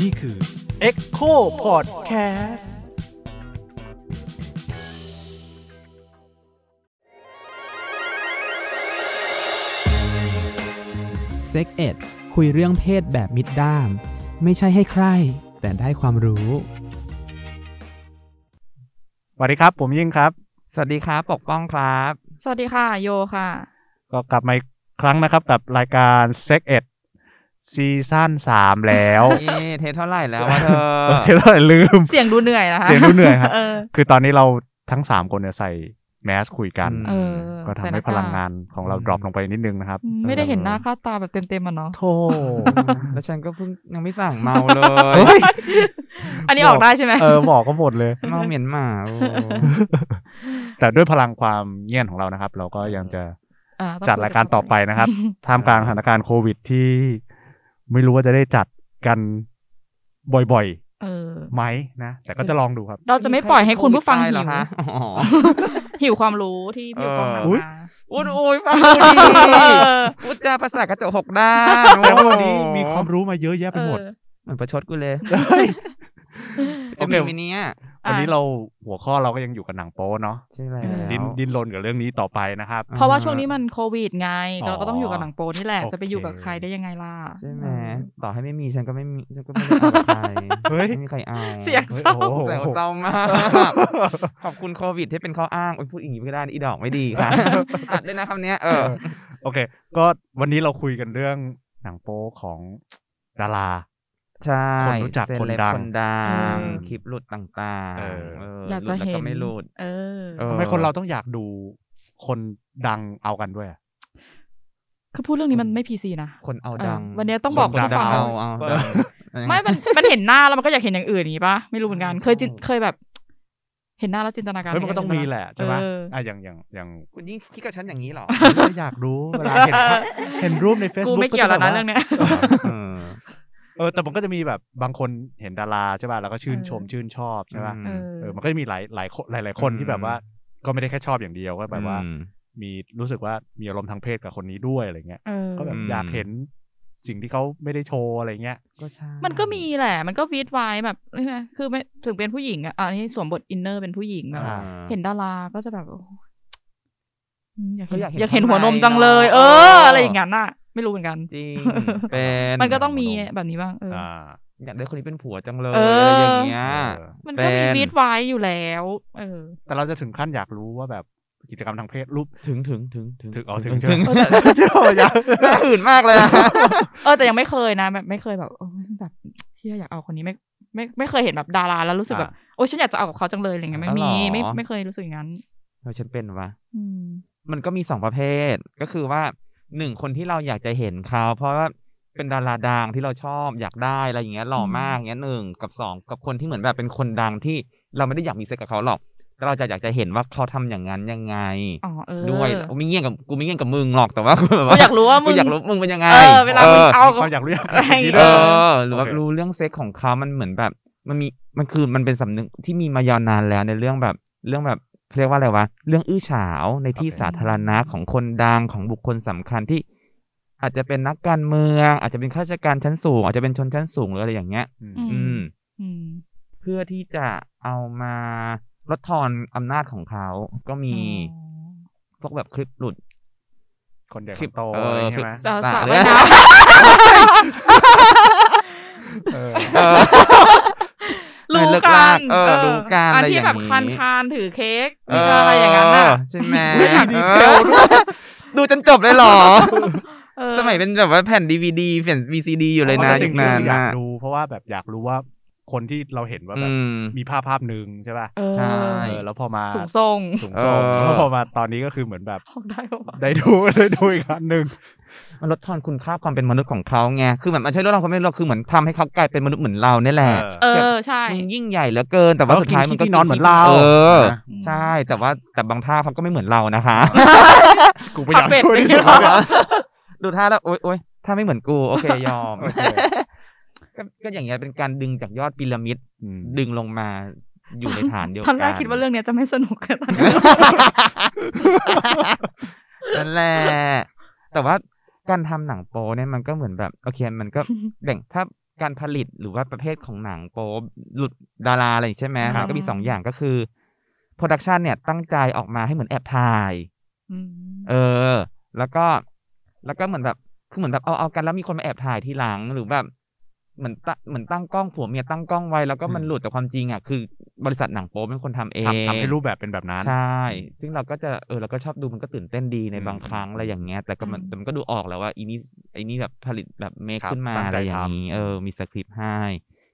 นี่คือ Echo Podcast เซ็กเอ็ดคุยเรื่องเพศแบบมิดด้าม ไม่ใช่ให้ใคร แต่ได้ความรู้สวัสดีครับ ผมยิ่งครับ สวัสดีครับ ปกป้องครับ สวัสดีค่ะ โยค่ะ ก็กลับมาอีก ครั้งนะครับกับรายการ Sex Ed ซีซั่นสามแล้วเอ๊ะเทปเท่าไหร่แล้ววะเธอเออเทปเท่าไหร่ลืม เสียงดูเหนื่อยนะคะเสียงดูเหนื่อยครับเออคือตอนนี้เราทั้งสามคนเนี่ยใส่แมสคุยกันเออก็ทำใส่หให้น้ากากพลังงานของเราดรอปลงไปนิดนึงนะครับอืมไม่ได้เห็นหน้าค่าตาแบบเต็มๆอะเนาะโธ่แล้วฉันก็เพิ่งยังไม่สั่งเมาเลยเฮ้ยอันนี้ออกได้ใช่ไหมเออบอกก็หมดเลยเมาเหมียนหมาโอ้แต่ด้วยพลังความเงียบของเรานะครับ เราก็ยังจะอ่ต้อง จัดรายการต่อไปนะครับท่ามกลางสถานการณ์โควิดที่ไม่รู้ว่าจะได้จัดกันบ่อยเออๆไหมนะ แต่ก็จะลองดูครับ เราจะไม่ปล่อยให้คุณผู้ฟังโตายหิเหรอวคะอ๋อหิวความรู้ที่พี่ปองเออนำอุ๊ยมาอุ้ยอุ้ยฟังดูดีเออพูดจาภาษากระจกหกด้านแสดงว่าวันนี้มีความรู้มาเยอะแยะไปหมดเออเหมือนประชดกูเลยเฮ้ยจะโอเคมีไหมเนี้ย วันนี้เราหัวข้อเราก็ยังอยู่กับหนังโป๊เนาะใช่แล้วดิ้นดิ้นรนกับเรื่องนี้ต่อไปนะครับ เพราะว่าช่วงนี้มันโควิดไงอ๋อเราก็ต้องอยู่กับหนังโปนี่แหละโอเคจะไปอยู่กับใครได้ยังไงล่ะใช่ไหมเออต่อให้ไม่มีฉันก็ไม่มีฉันก็ไม่ได้เอากับใครเฮ้ยไม่มีใครเอาเสียงเศร้าโอ้โหเสียงเศร้ามากขอบคุณโควิดที่เป็นข้ออ้างโอ้ยพูดอย่างนี้ไม่ได้นะอีดอกไม่ดีค่ะอัดด้วยนะคำเนี้ยเออ โอเค ก็วันนี้เราคุยกันเรื่องหนังโป๊ของดารา ใช่คนรู้จักเซคนเลบดังคนดังเออคลิปหลุดต่างๆเออเอออยากหจะลุดแล้วเห็นก็ไม่หลุดเออเออทำไมคนเราต้องอยากดูคนดังเอากันด้วยอะคือพูดเรื่องนี้มันไม่พีซีนะคนเอาดังเออวันนี้ต้องบอกคนคุณผู้ฟัดังงเอาเอาเอดัองไม่มันมันเห็นหน้าแล้วมันก็อยากเห็นอย่างอื่นอย่างนี้ปะไม่รู้เหมือนกันใช่เคยจินเคยแบบ เห็นหน้าแล้วจินตนาการเฮ้ยมันก็ต้องมีแหละใช่ไหมเอออะอย่างอย่างอย่างคุณยิ่งคิดกับฉันอย่างนี้เหรอก็อยากรู้เวลาเห็นภาพเห็นรูปในกู Facebook ไม่เกี่ยวแล้วนะเรื่องเนี้ย เออเออแต่มันก็จะมีแบบบางคนเห็นดาราใช่ป่ะแล้วก็ชื่นเออชมชื่นชอบใช่ป่ะอืมเออเออมันก็จะมีหลายหลายคนหลายหลายคนที่แบบว่าก็ไม่ได้แค่ชอบอย่างเดียวก็แบบว่าอืมมีรู้สึกว่ามีอารมณ์ทางเพศกับคนนี้ด้วยอะไรเงี้ยเออก็แบบอืมอยากเห็นสิ่งที่เขาไม่ได้โชว์อะไรเงี้ยก็ใช่ มันก็มีแหละ มันก็วีดไว้แบบนี่ไงคือไม่ถึงเป็นผู้หญิงอะอันนี้สวมบทอินเนอร์เป็นผู้หญิงแบบอ่าเห็นดาราก็จะแบบโอ้โหอืมอยากก็เห็นอยากเห็นอยากเห็นข้างหัวนมในจังเลยเนอะเออ อะไรอย่างนั้นน่ะ ไม่รู้เหมือนกัน จริงเป็นมันก็ต้องมีแบบนี้บ้างเออออ่าอยากได้คนนี้เป็นผัวจังเลยเออออะไรอย่างเงี้ยเออมันก็มีเป็นวีดไว้อยู่แล้ว เออ แต่เราจะถึงขั้นอยากรู้ว่าแบบกิจกรรมทางเพศรูปถึงถึงถึงถึงถึงอ๋อถึงถึงใช่ไหมเออแต่เจ้าอยากน่าอื่นมากเลยอะเออแต่ยังไม่เคยนะ แบบไม่เคยแบบโอ้ยแบบเชื่ออยากเอาคนนี้ไม่ไม่ไม่เคยเห็นแบบดาราแล้วรู้สึกแบบอ่าโอ้ยฉันอยากจะเอากับเขาจังเลยอะไรเงี้ยไม่อ๋อมีเหรอไม่ไม่เคยรู้สึกอย่างนั้นเออฉันเป็นวะอืมมันก็มีสองประเภทก็คือว่า หนึ่งคนที่เราอยากจะเห็นเขาเพราะว่าเป็นดาราดังที่เราชอบอยากได้อะไรอย่างเงี้ยหล่อมากเงี้ยหนึ่งกับสองกับคนที่เหมือนแบบเป็นคนดังที่เราไม่ได้อยากมีเซ็กกับเขาหรอกแต่เราจะอยากจะเห็นว่าเขาทำอย่างนั้นยังไงอ๋อเออด้วยกูไม่เงี้ยกับกูไม่เงี้ยกับมึงหรอกแต่ว่ากูแบบกูอยากรู้ว่ามึกูงอยากรู้มึงเป็นยังไงเออเวลามึงเอากับความอยากรู้อยากอะไรอย่างงี้นี้เอด้วยอหรือว่าโอเครู้เรื่องเซ็กของเขามันเหมือนแบบ มันมีมันคือมันเป็นสำนึกที่มีมายาวนานแล้วในเรื่องแบบเรื่องแบบ เขาเรียกว่าอะไรวะ เรื่องอื้อฉาวในที่โอเคสาธารณะของคนดังของบุคคลสำคัญที่ อาจจะเป็นนักการเมือง อาจจะเป็นข้าราชการชั้นสูง อาจจะเป็นชนชั้นสูงหรืออะไรอย่างเงี้ย อืมอือืมอืมเพื่อที่จะเอามาลดทอนอำนาจของเขา ก็มีพวกแบบคลิปหลุด คนใหญ่คคลินปโตเออะไรอใช่ไหมสาวสาสาว รู้เลิกกัลานกเออรู้กันอันอะไรที่อย่างแบบนี้คานคานๆถือเค้กมีอะไรอย่างนั้นน่ะใช่ไหมอุ๊ยมีดีเทลด้วยเออดูจนจบเลยเหรอเออสมัยเป็นแบบว่าแผ่นดีวดีแผ่น VCD อยู่เลยนะจยุริคงๆนั้นอยากนะดูเพราะว่าแบบอยากรู้ว่าคนที่เราเห็นว่าแบบอืมมีภาพภาพหนึ่งใช่ป่ะเออใช่เออแล้วพอมาสูงทรงสูงส่งเออแล้วพอมาตอนนี้ก็คือเหมือนแบบออกได้ปะวะได้ดูได้ดูอีกอันหนึ่ง มันลดทอนคุณค่าความเป็นมนุษย์ของเขาไงคือแบบมันใช่ลดทอนความเป็นมนุษย์เราคือเหมือนทำให้เขากลายเป็นมนุษย์เหมือนเราเนี่ยแหละเออใช่มึงยิ่งใหญ่เหลือเกิน แต่ว่าเขาสุดท้ายกินมันก็ขี้ที่นอนเหมือนเราเออนะใช่แต่ว่าแต่บางท่าเขาก็ไม่เหมือนเรานะคะกูพยายามเป็ดช่วยไม่ที่ใช่สุดเหรอแล้วดูท่าแล้วโอ๊ยโอ๊ยถ้าไม่เหมือนกูโอเคยอมโอเคก็ก็อย่างเงี้ยเป็นการดึงจากยอดพีระมิดอืมดึงลงมาอยู่ในฐานเดียวตกัอนนแรกคิดว่าเรื่องเนี้ยจะไม่สนุกแต่ตอนนี้นั่นแหละแต่ว่า การทำหนังโป๊เนี่ยมันก็เหมือนแบบโอเคมันก็แบ่งถ้าการผลิตหรือว่าประเภทของหนังโป๊หลุดดาราอะไรอย่างงี้ใช่ไหมครับมันก็มีสองอย่างก็คือโปรดักชันเนี่ยตั้งใจออกมาให้เหมือนแอบถ่ายอืมเออ แล้วก็แล้วก็เหมือนแบบคือเหมือนแบบเอาเอากันแล้วมีคนมาแอบถ่ายทีหลังหรือแบบ เหมือนตั้งเหมือนตั้งกล้องผัวเมียตั้งกล้องไว้แล้วก็มันอืมหลุดแต่ความจริงอะคือบริษัทหนังโป๊เป็นคนทำเองทำทำให้รูปแบบเป็นแบบนั้น ใช่ ซึ่งเราก็จะเออเราก็ชอบดูมันก็ตื่นเต้นดีในอืมบางครั้งอะไรอย่างเงี้ย แต่ก็มันอืมแต่มันก็ดูออกแล้วว่าอีนี่ไอ้นี่แบบผลิตแบบเมคครับขึ้นมาตั้งอะใจไรอย่างนี้ทำเออมีสคริปต์ให้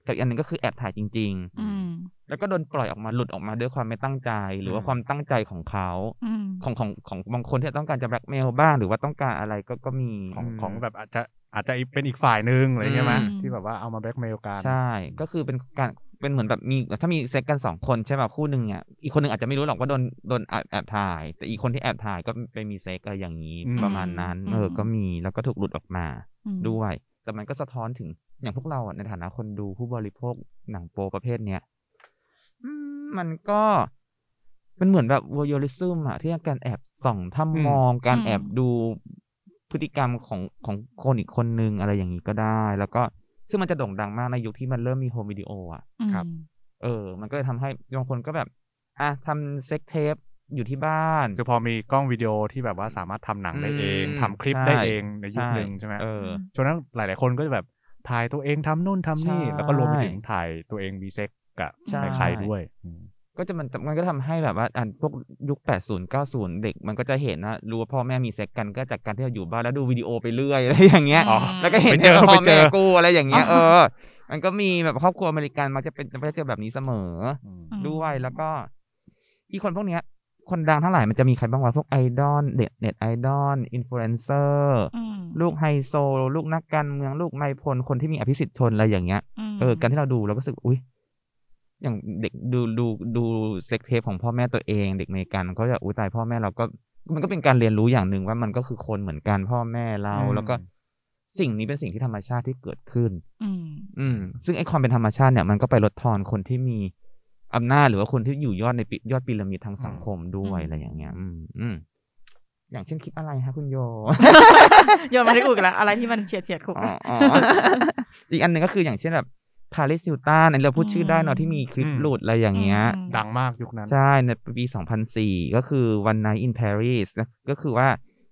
กับอีกอันหนึงก็คือแอบถ่ายจริงอืมๆแล้วก็โดนปล่อยออกมาหลุดออกมาด้วยความไม่ตั้งใจ หรือว่าอืมความตั้งใจของเขาอืมของของของบางคนที่ต้องการจะแบล็กเมลบ้าง หรือว่าต้องการอะไรก็ก็มีของมของแบบอาจจะ อาจจะเป็นอีกฝ่ายหนึ่งอะไรเงี้ยไหมอืมที่แบบว่าเอามาแบล็กเมลกันใช่ ก็คือเป็นการเป็นเหมือนแบบมีถ้ามีเซ็กกันสองคนใช่ป่ะคู่หนึ่งอะอีกคนหนึ่งอาจจะไม่รู้หรอกว่าโดนโดนแอบแอบถ่าย แต่อีกคนที่แอบถ่ายก็ไปมีเซ็กอะไรอย่างนี้อืมประมาณนั้นเอออืมก็มีแล้วก็ถูกหลุดออกมาอืมด้วย แต่มันก็สะท้อนถึงอย่างพวกเราอะในฐานะคนดูผู้บริโภคหนังโปประเภทเนี้ยอืมมันก็มันเหมือนแบบว o ย e u ริซึมอะที่การแอบส่องถ้ำมองการอืมแอบดู พฤติกรรมของของคนอีกคนนึงอะไรอย่างนี้ก็ได้ แล้วก็ซึ่งมันจะโด่งดังมากในยุคที่มันเริ่มมี home video อะครับอืมเออ มันก็เลยทำให้บางคนก็แบบอะทำ sex tape อยู่ที่บ้าน คือพอมีกล้องวิดีโอที่แบบว่าสามารถทำหนังได้เองอืมทำคลิปใช่ได้เองในยุคหนึ่งใช่ไหมเออช่วงนั้นหลาย ๆ คนก็จะแบบถ่ายตัวเองทำนู่นทำนี่ใช่แล้วก็รวมไปถึงถ่ายตัวเองมีเซ็กกับใช่ใครๆด้วยอืม ก็จะมันมันก็ทำให้แบบว่าอันพวกยุค 80 90 เด็ก มันก็จะเห็นนะรู้ว่าพ่อแม่มีเซ็กกันก็จากการที่เราอยู่บ้านแล้วดูวิดีโอไปเรื่อยอะไรอย่างเงี้ยอ๋อแล้วก็เห็นไปเจอว่าพ่อไปเจแม่กูอะไรอย่างเงี้ยเออ มันก็มีแบบครอบครัวอเมริกันมักจะเป็นมักจะเจอแบบนี้เสมออืมมด้วยแล้วก็ อีคนพวกเนี้ย คนดังทั้งหลายมันจะมีใครบ้างวะพวกไอดอลเน็ต net idol influencer อืมลูกไฮโซ ลูกนักการเมืองลูกนายพลคนที่มีอภิสิทธิ์ชนอะไรอย่างเงี้ยมเออการที่เราดูเราก็รู้สึกอุ้ย อย่างเด็กดูดูดู sex tape ของพ่อแม่ตัวเอง เด็กอเมริกันเขาจะอุ้ยตายพ่อแม่เราก็มันก็เป็นการเรียนรู้อย่างหนึ่งว่ามันก็คือคนเหมือนกันพ่อแม่เราอืมแล้วก็สิ่งนี้เป็นสิ่งที่ธรรมชาติที่เกิดขึ้นอืมอืม ซึ่งไอ้ความเป็นธรรมชาติเนี่ย มันก็ไปลดทอนคนที่มีอำนาจหรือว่าคนที่อยู่ยอดในปิยอดพีระมิดทางสังคมด้วยอืมอะไรอย่างเงี้ยอืมอืมอย่างเช่นคลิปอะไรฮะคุณโย โยนมาที่กูอีกแล้ว อะไรที่มันเฉียดเฉียดๆคุกอ๋ออ๋ออีกอันหนึ่งก็คืออย่างเช่นแบบ พาริสซิลตันอันนี้เราพูดชื่อได้เนอะที่มีคลิปอืมหลุดอะไรอย่างเงี้ยอืมดังมากยุคนั้น ใช่ ในปี 2004 ก็คือ One Night in Paris นะก็คือว่า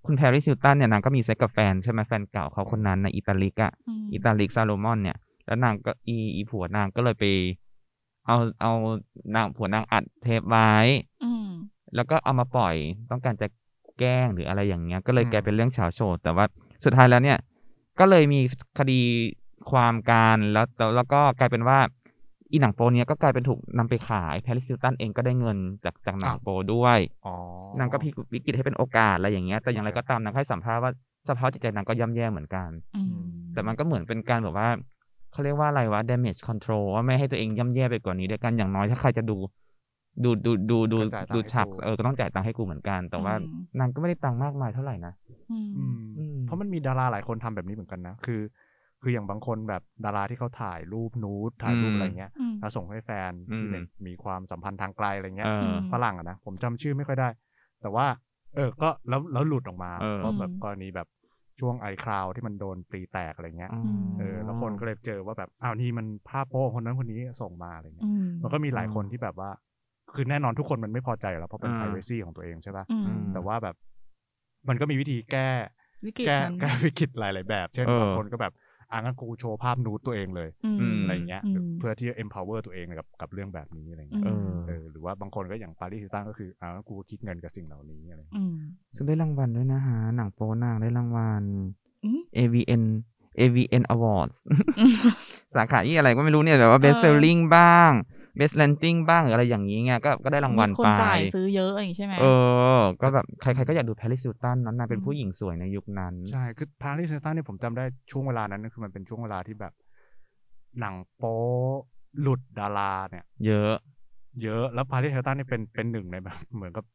คุณแพร i ซิลตันเนี่ยนางก็มีเซ็กกับแฟนใช่ไหมแฟนเก่าเขาคนนั้นนะอีตา Rick อะอืมอีตา Rick Salomon เนี่ย แล้วนางก็อีอีผัวนางก็เลยไป เอาเอานางผัวนางอัดเทปไว้อืมแล้วก็เอามาปล่อยต้องการจะแกล้งหรืออะไรอย่างเงี้ย ก็เลยอืมกลายเป็นเรื่องฉาวโฉ่แต่ว่าสุดท้ายแล้วเนี่ย ก็เลยมีคดี ความกันแล้วแล้วแล้วก็กลายเป็นว่าอีหนังโป๊เนี้ยก็กลายเป็นถูกนำไปขาย Paris Hilton เองก็ได้เงินจากจากหนังโปด้วยอ๋อนางก็พลิกวิกฤตให้เป็นโอกาสอะไรอย่างเงี้ย แต่อย่างไรก็ตามนางให้สัมภาษณ์ว่าสภาพจิตใจนางก็ย่ำแย่เหมือนกันอืมแต่มันก็เหมือนเป็นการแบบว่าเขาเรียกว่าอะไรวะ damage control ว่าไม่ให้ตัวเองย่ำแย่ไปกว่านี้ด้วยกันอย่างน้อยถ้าใครจะดูดูดูดูดูก็จ่ายตังค์ดูให้ฉากกูเออก็ต้องจ่ายตังค์ให้กูเหมือนกัน แต่ว่าอืมนางก็ไม่ได้ตังค์มากมายเท่าไหร่นะอืมอืมอืมเพราะมันมีดาราหลายคนทำแบบนี้เหมือนกันนะ คือ คืออย่างบางคนแบบดาราที่เขาถ่ายรูปนูดถ่ายรูปอืมอะไรเงี้ยอืมแล้วส่งให้แฟนอืมที่แบบมีความสัมพันธ์ทางไกลอะไรเงี้ยเออมฝรั่งอะนะผมจำชื่อไม่ค่อยได้ แต่ว่า เออก็แล้วแล้วหลุดออกมาเออก็แบบอืมกรณีแบบช่วงไอคลาวที่มันโดนตีแตกอะไรเงี้ยอ๋อเออ แล้วคนก็เลยเจอว่าแบบอ้าวนี่มันภาพโป๊คนนั้นคนนี้ส่งมาอะไรเงี้ยอืมมันก็มีหลายคนที่แบบว่า คือแน่นอนทุกคนมันไม่พอใจอยู่แล้วเพราะเป็นอ่า privacy ของตัวเองใช่ปะอืมแต่ว่าแบบ มันก็มีวิธีแก้วิกฤตแก้นั้นแก้วิกฤตหลาย ๆ แบบ เช่นเออบางคนก็แบบ อ่างั้นกูโชว์ภาพนูดตัวเองเลยอืมอะไรเงี้ยอืมเพื่อที่จะ empower ตัวเองกับกับเรื่องแบบนี้อะไรเงี้ยเออเออหรือว่าบางคนก็อย่างปาริสตันก็คืออ่างั้นกูคิดเงินกับสิ่งเหล่านี้อะไรเงี้ยอืมซึ่งได้รางวัลด้วยนะฮะหนังโปนางได้รางวัลอืม AVN AVN Awards สาขาที่อะไรก็ไม่รู้เนี่ยแบบว่า best เออ selling บ้าง best landing บ้างหรืออะไรอย่างนี้ไงก็ก็ได้รางวัลมีคไปนจ่ายซื้อเยอะอย่างงี้ใช่ไหมเออ ก็แบบใครๆก็อยากดูแพริสซิลตันนั้นนางเป็นอืมผู้หญิงสวยในยุคนั้น ใช่ คือปาริสตันเนี่ยผมจำได้ช่วงเวลานั้นคือมันเป็นช่วงเวลาที่แบบ หนังโป๊หลุดดาราเนี่ย เยอะ เยอะแล้วปาริสเฮลตันนี่เป็นเป็นหนึ่งในแบบเหมือนกับ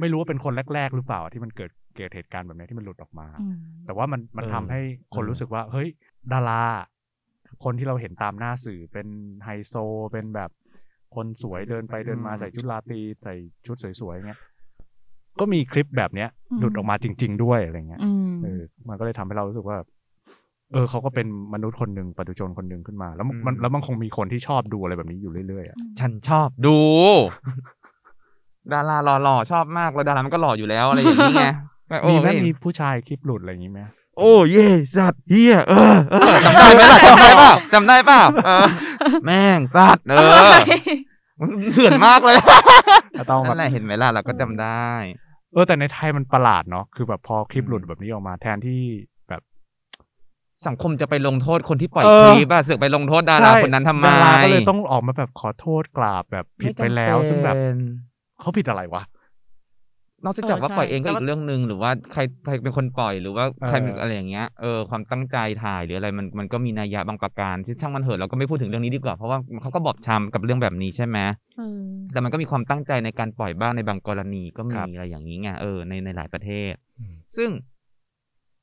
ไม่รู้ว่าเป็นคนแรก ๆ หรือเปล่าที่มันเกิดเกิดเหตุการณ์แบบนี้ที่มันหลุดออกมาอืมแต่ว่ามันมันเออทำให้คนเออรู้สึกว่า เฮ้ย ดารา คนที่เราเห็นตามหน้าสื่อเป็นไฮโซ เป็นแบบคนสวยเดินไปเดินมาใส่ชุดราตรีใส่ชุดสวยๆอย่างเงี้ยก็มีคลิปแบบเนี้ยอืมหลุดออกมาจริง ๆ ด้วยอะไรเงี้ยอืมเออมันก็เลยทำให้เรารู้สึกว่า เออเขาก็เป็นมนุษย์คนหนึ่งปัตุชนคนหนึ่งขึ้นมา แล้วมันอืมมันแล้วมันคงมีคนที่ชอบดูอะไรแบบนี้อยู่เรื่อยๆอะฉันชอบดู ดาราหล่อๆชอบมากแล้วดารามันก็หล่ออยู่แล้วอะไรอย่างนี้ไงโอ้มีไหมไม่มีผู้ชายคลิปหลุดอะไรอย่างนี้ไหม โอ้เย่สัตว์เฮียเออเออจำได้ไหมล่ะจำได้เปล่าจำได้เปล่าเออแม่งสัตว์เออมันเถื่อนมากเลยต้องแบนั่บนแหละเห็นไหมล่ะเราก็จำได้ เออแต่ในไทยมันประหลาดเนาะคือแบบพอคลิปหลุดแบบนี้ออกมาแทนที่แบบ สังคมจะไปลงโทษคนที่ปล่อยเออคลิปอะเสือกไปลงโทษดาราคนนั้นทำไมดาราก็เลยต้องออกมาแบบขอโทษกราบแบบผิดไปแล้วม่จำเป็นซึ่งแบบเขาผิดอะไรวะ นอกจากว่าเออใช่ปล่อยเองก็แต่อีว่ากเรื่องหนึ่งหรือว่าใครใครเป็นคนปล่อยหรือว่าใครเป็นเออออะไรอย่างเงี้ยเออความตั้งใจถ่ายหรืออะไรมันมันก็มีนัยยะบางประการที่ช่างมันเถอะเราก็ไม่พูดถึงเรื่องนี้ดีกว่าเพราะว่าเขาก็บอบช้ำกับเรื่องแบบนี้ใช่ไหมเออแต่มันก็มีความตั้งใจในการปล่อยบ้างในบางกรณีก็มีอะไรอย่างนี้ไงเออในในหลายประเทศ ซึ่ง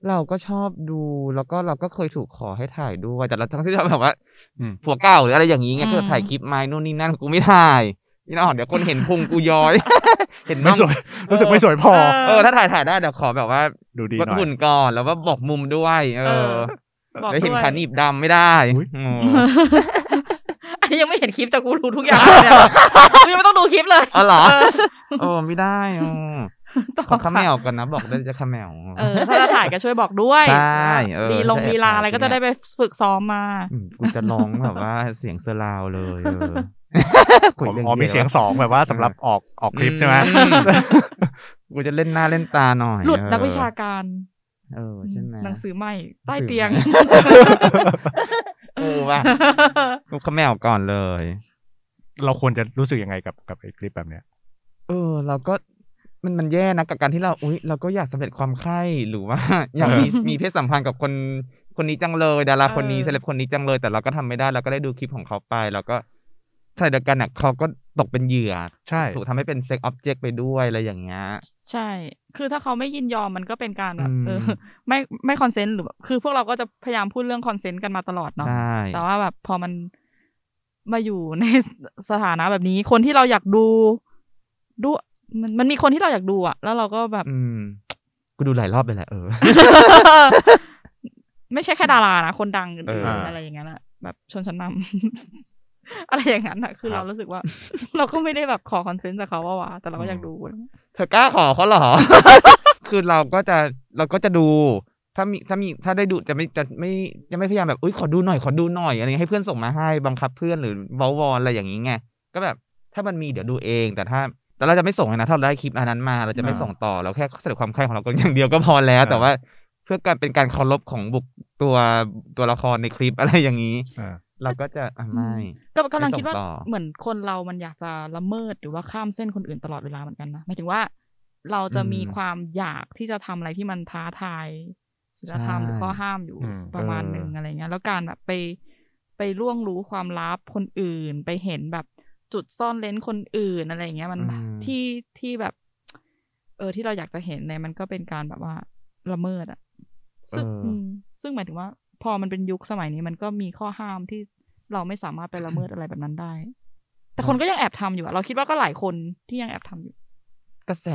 เราก็ชอบดูแล้วก็เราก็เคยถูกขอให้ถ่ายด้วยแต่เราทั้งที่เราแบบว่าอืมผัวเก่าหรืออะไรอย่างนี้ไงอืมก็จะถ่ายคลิปไม้นู่นนี่นั่นกูไม่ถ่าย นี่นะอ่อนเดี๋ยวคนเห็นพุงกูย้อย เห็นน้ไม่องสวยรู้สึกไม่สวยพอ เออถ้าถ่ายถ่ายได้เดี๋ยวขอแบบว่าดูดีหวัดน่อยหุ่นก่อนแล้วว่าบอกมุมด้วย เอเอออบอกแล้วเห็นด้วยขาหนีบดำไม่ได้อุ๊ยโอ้อันนี้ยังไม่เห็นคลิปแต่กูรู้ทุกอย่างเนี่ยกูยังไม่ต้องดูคลิปเลยอ๋อเหรอเออโอ้ไม่ได้อ๋อต่อขอขมค่ะวกันนะ บอกได้จะขมวเออถ้าจะถ่ายก็ช่วยบอกด้วยใช่เออลีลงถ้าแอบลีลาอะไรถ่ายก็จะได้ไปฝึกซ้อมมาอืมกูจะร้องแบบว่าเสียงเซอร์ราวเลยเออคุยเรื่องอ๋อมีดีวเสียงสองแบบว่าสำหรับออกออกคลิปใช่ไหมอืมกูจะเล่นหน้าเล่นตาหน่อย หลุดเออนักวิชาการ เออใช่ไหมหนังสือใหม่ใต้หนังสือเตียงใหม่เออว่ะกูขมวก่อนเลย เราควรจะรู้สึกยังไงกับกับไอ้คลิปแบบเนี้ย เออ เราก็มันมันแย่นะกับการที่เราอุ้ยเราก็อยากสำเร็จความใคร่หรือว่า อยากมีเออมีเพศสัมพันธ์กับคนคนนี้จังเลย ดาราคนนี้เออเซเลบคนนี้จังเลย แต่เราก็ทำไม่ได้เราก็ได้ดูคลิปของเขาไปแล้วก็ ขณะเดียวกันน่ะเขาก็ตกเป็นเหยื่อใช่ถูกทำให้เป็น sex object ไปด้วยอะไรอย่างเงี้ยใช่ คือถ้าเขาไม่ยินยอมมันก็เป็นการแบบอืมเออไม่ไม่ consent หรือแบบคือพวกเราก็จะพยายามพูดเรื่อง consent กันมาตลอดเนาะใช่แต่ว่าแบบพอมันมาอยู่ในสถานะแบบนี้ คนที่เราอยากดูดูมันมันมีคนที่เราอยากดูอะแล้วเราก็แบบ อืมกูดูหลายรอบเลยแหละเออ ไม่ใช่แค่ดารานะคนดังเออื่อนๆอะไรอย่างเงี้ยนะแบบชนชั้นนำ อะไรอย่างนั้นอะคือครับเรารู้สึกว่า เราก็ไม่ได้แบบขอคอนเซนต์จากเขาว่าวะแต่เราก็อยากดูอะไรเงี้ยเธอกล้าขอเขาเหรอ คือเราก็จะเราก็จะดู ถ้ามีถ้ามีถ้าได้ดูจะไม่จะไม่จะไม่พยายามแบบอุ้ยขอดูหน่อยขอดูหน่อยอะไรเงี้ยให้เพื่อนส่งมาให้บังคับเพื่อนหรือเว้าวอนอะไรอย่างนี้ไงก็แบบถ้ามันมีเดี๋ยวดูเอง แต่ถ้าแต่เราจะไม่ส่งเลยนะถ้าเราได้คลิปอันนั้นมา เราจะไม่อ่าส่งต่อเราแค่แสดงความใคร่ของเราก็อย่างเดียวก็พอแล้วอ่าแต่ว่าเพื่อการเป็นการเคารพของบุคตัวตัวละครในคลิปอะไรอย่างนี้อ่า เราก็จะอะไม่ก็กำลังคิดว่าไม่ส่งต่อเหมือนคนเรามันอยากจะละเมิดหรือว่าข้ามเส้นคนอื่นตลอดเวลาเหมือนกันนะหมายถึงว่า เราจะมีความอยากที่จะทำอะไรที่มันท้าทายศีลธรรมหรือข้อห้ามอยู่อืมประมาณหนึ่งอะไรเงี้ย แล้วการแบบไปไปล่วงรู้ความลับคนอื่น ไปเห็นแบบจุดซ่อนเลนคนอื่นอะไรเงี้ย มันอืมที่ที่แบบ เออที่เราอยากจะเห็นเนี่ยมันก็เป็นการแบบว่าละเมิดอะซึ่งเอออืมซึ่งหมายถึงว่า พอมันเป็นยุคสมัยนี้มันก็มีข้อห้ามที่เราไม่สามารถไปละเมิดอะไรแบบนั้นได้ แต่คนก็ยังแอบทำอยู่อะเราคิดว่าก็หลายคนที่ยังแอบทำอยู่ กระแส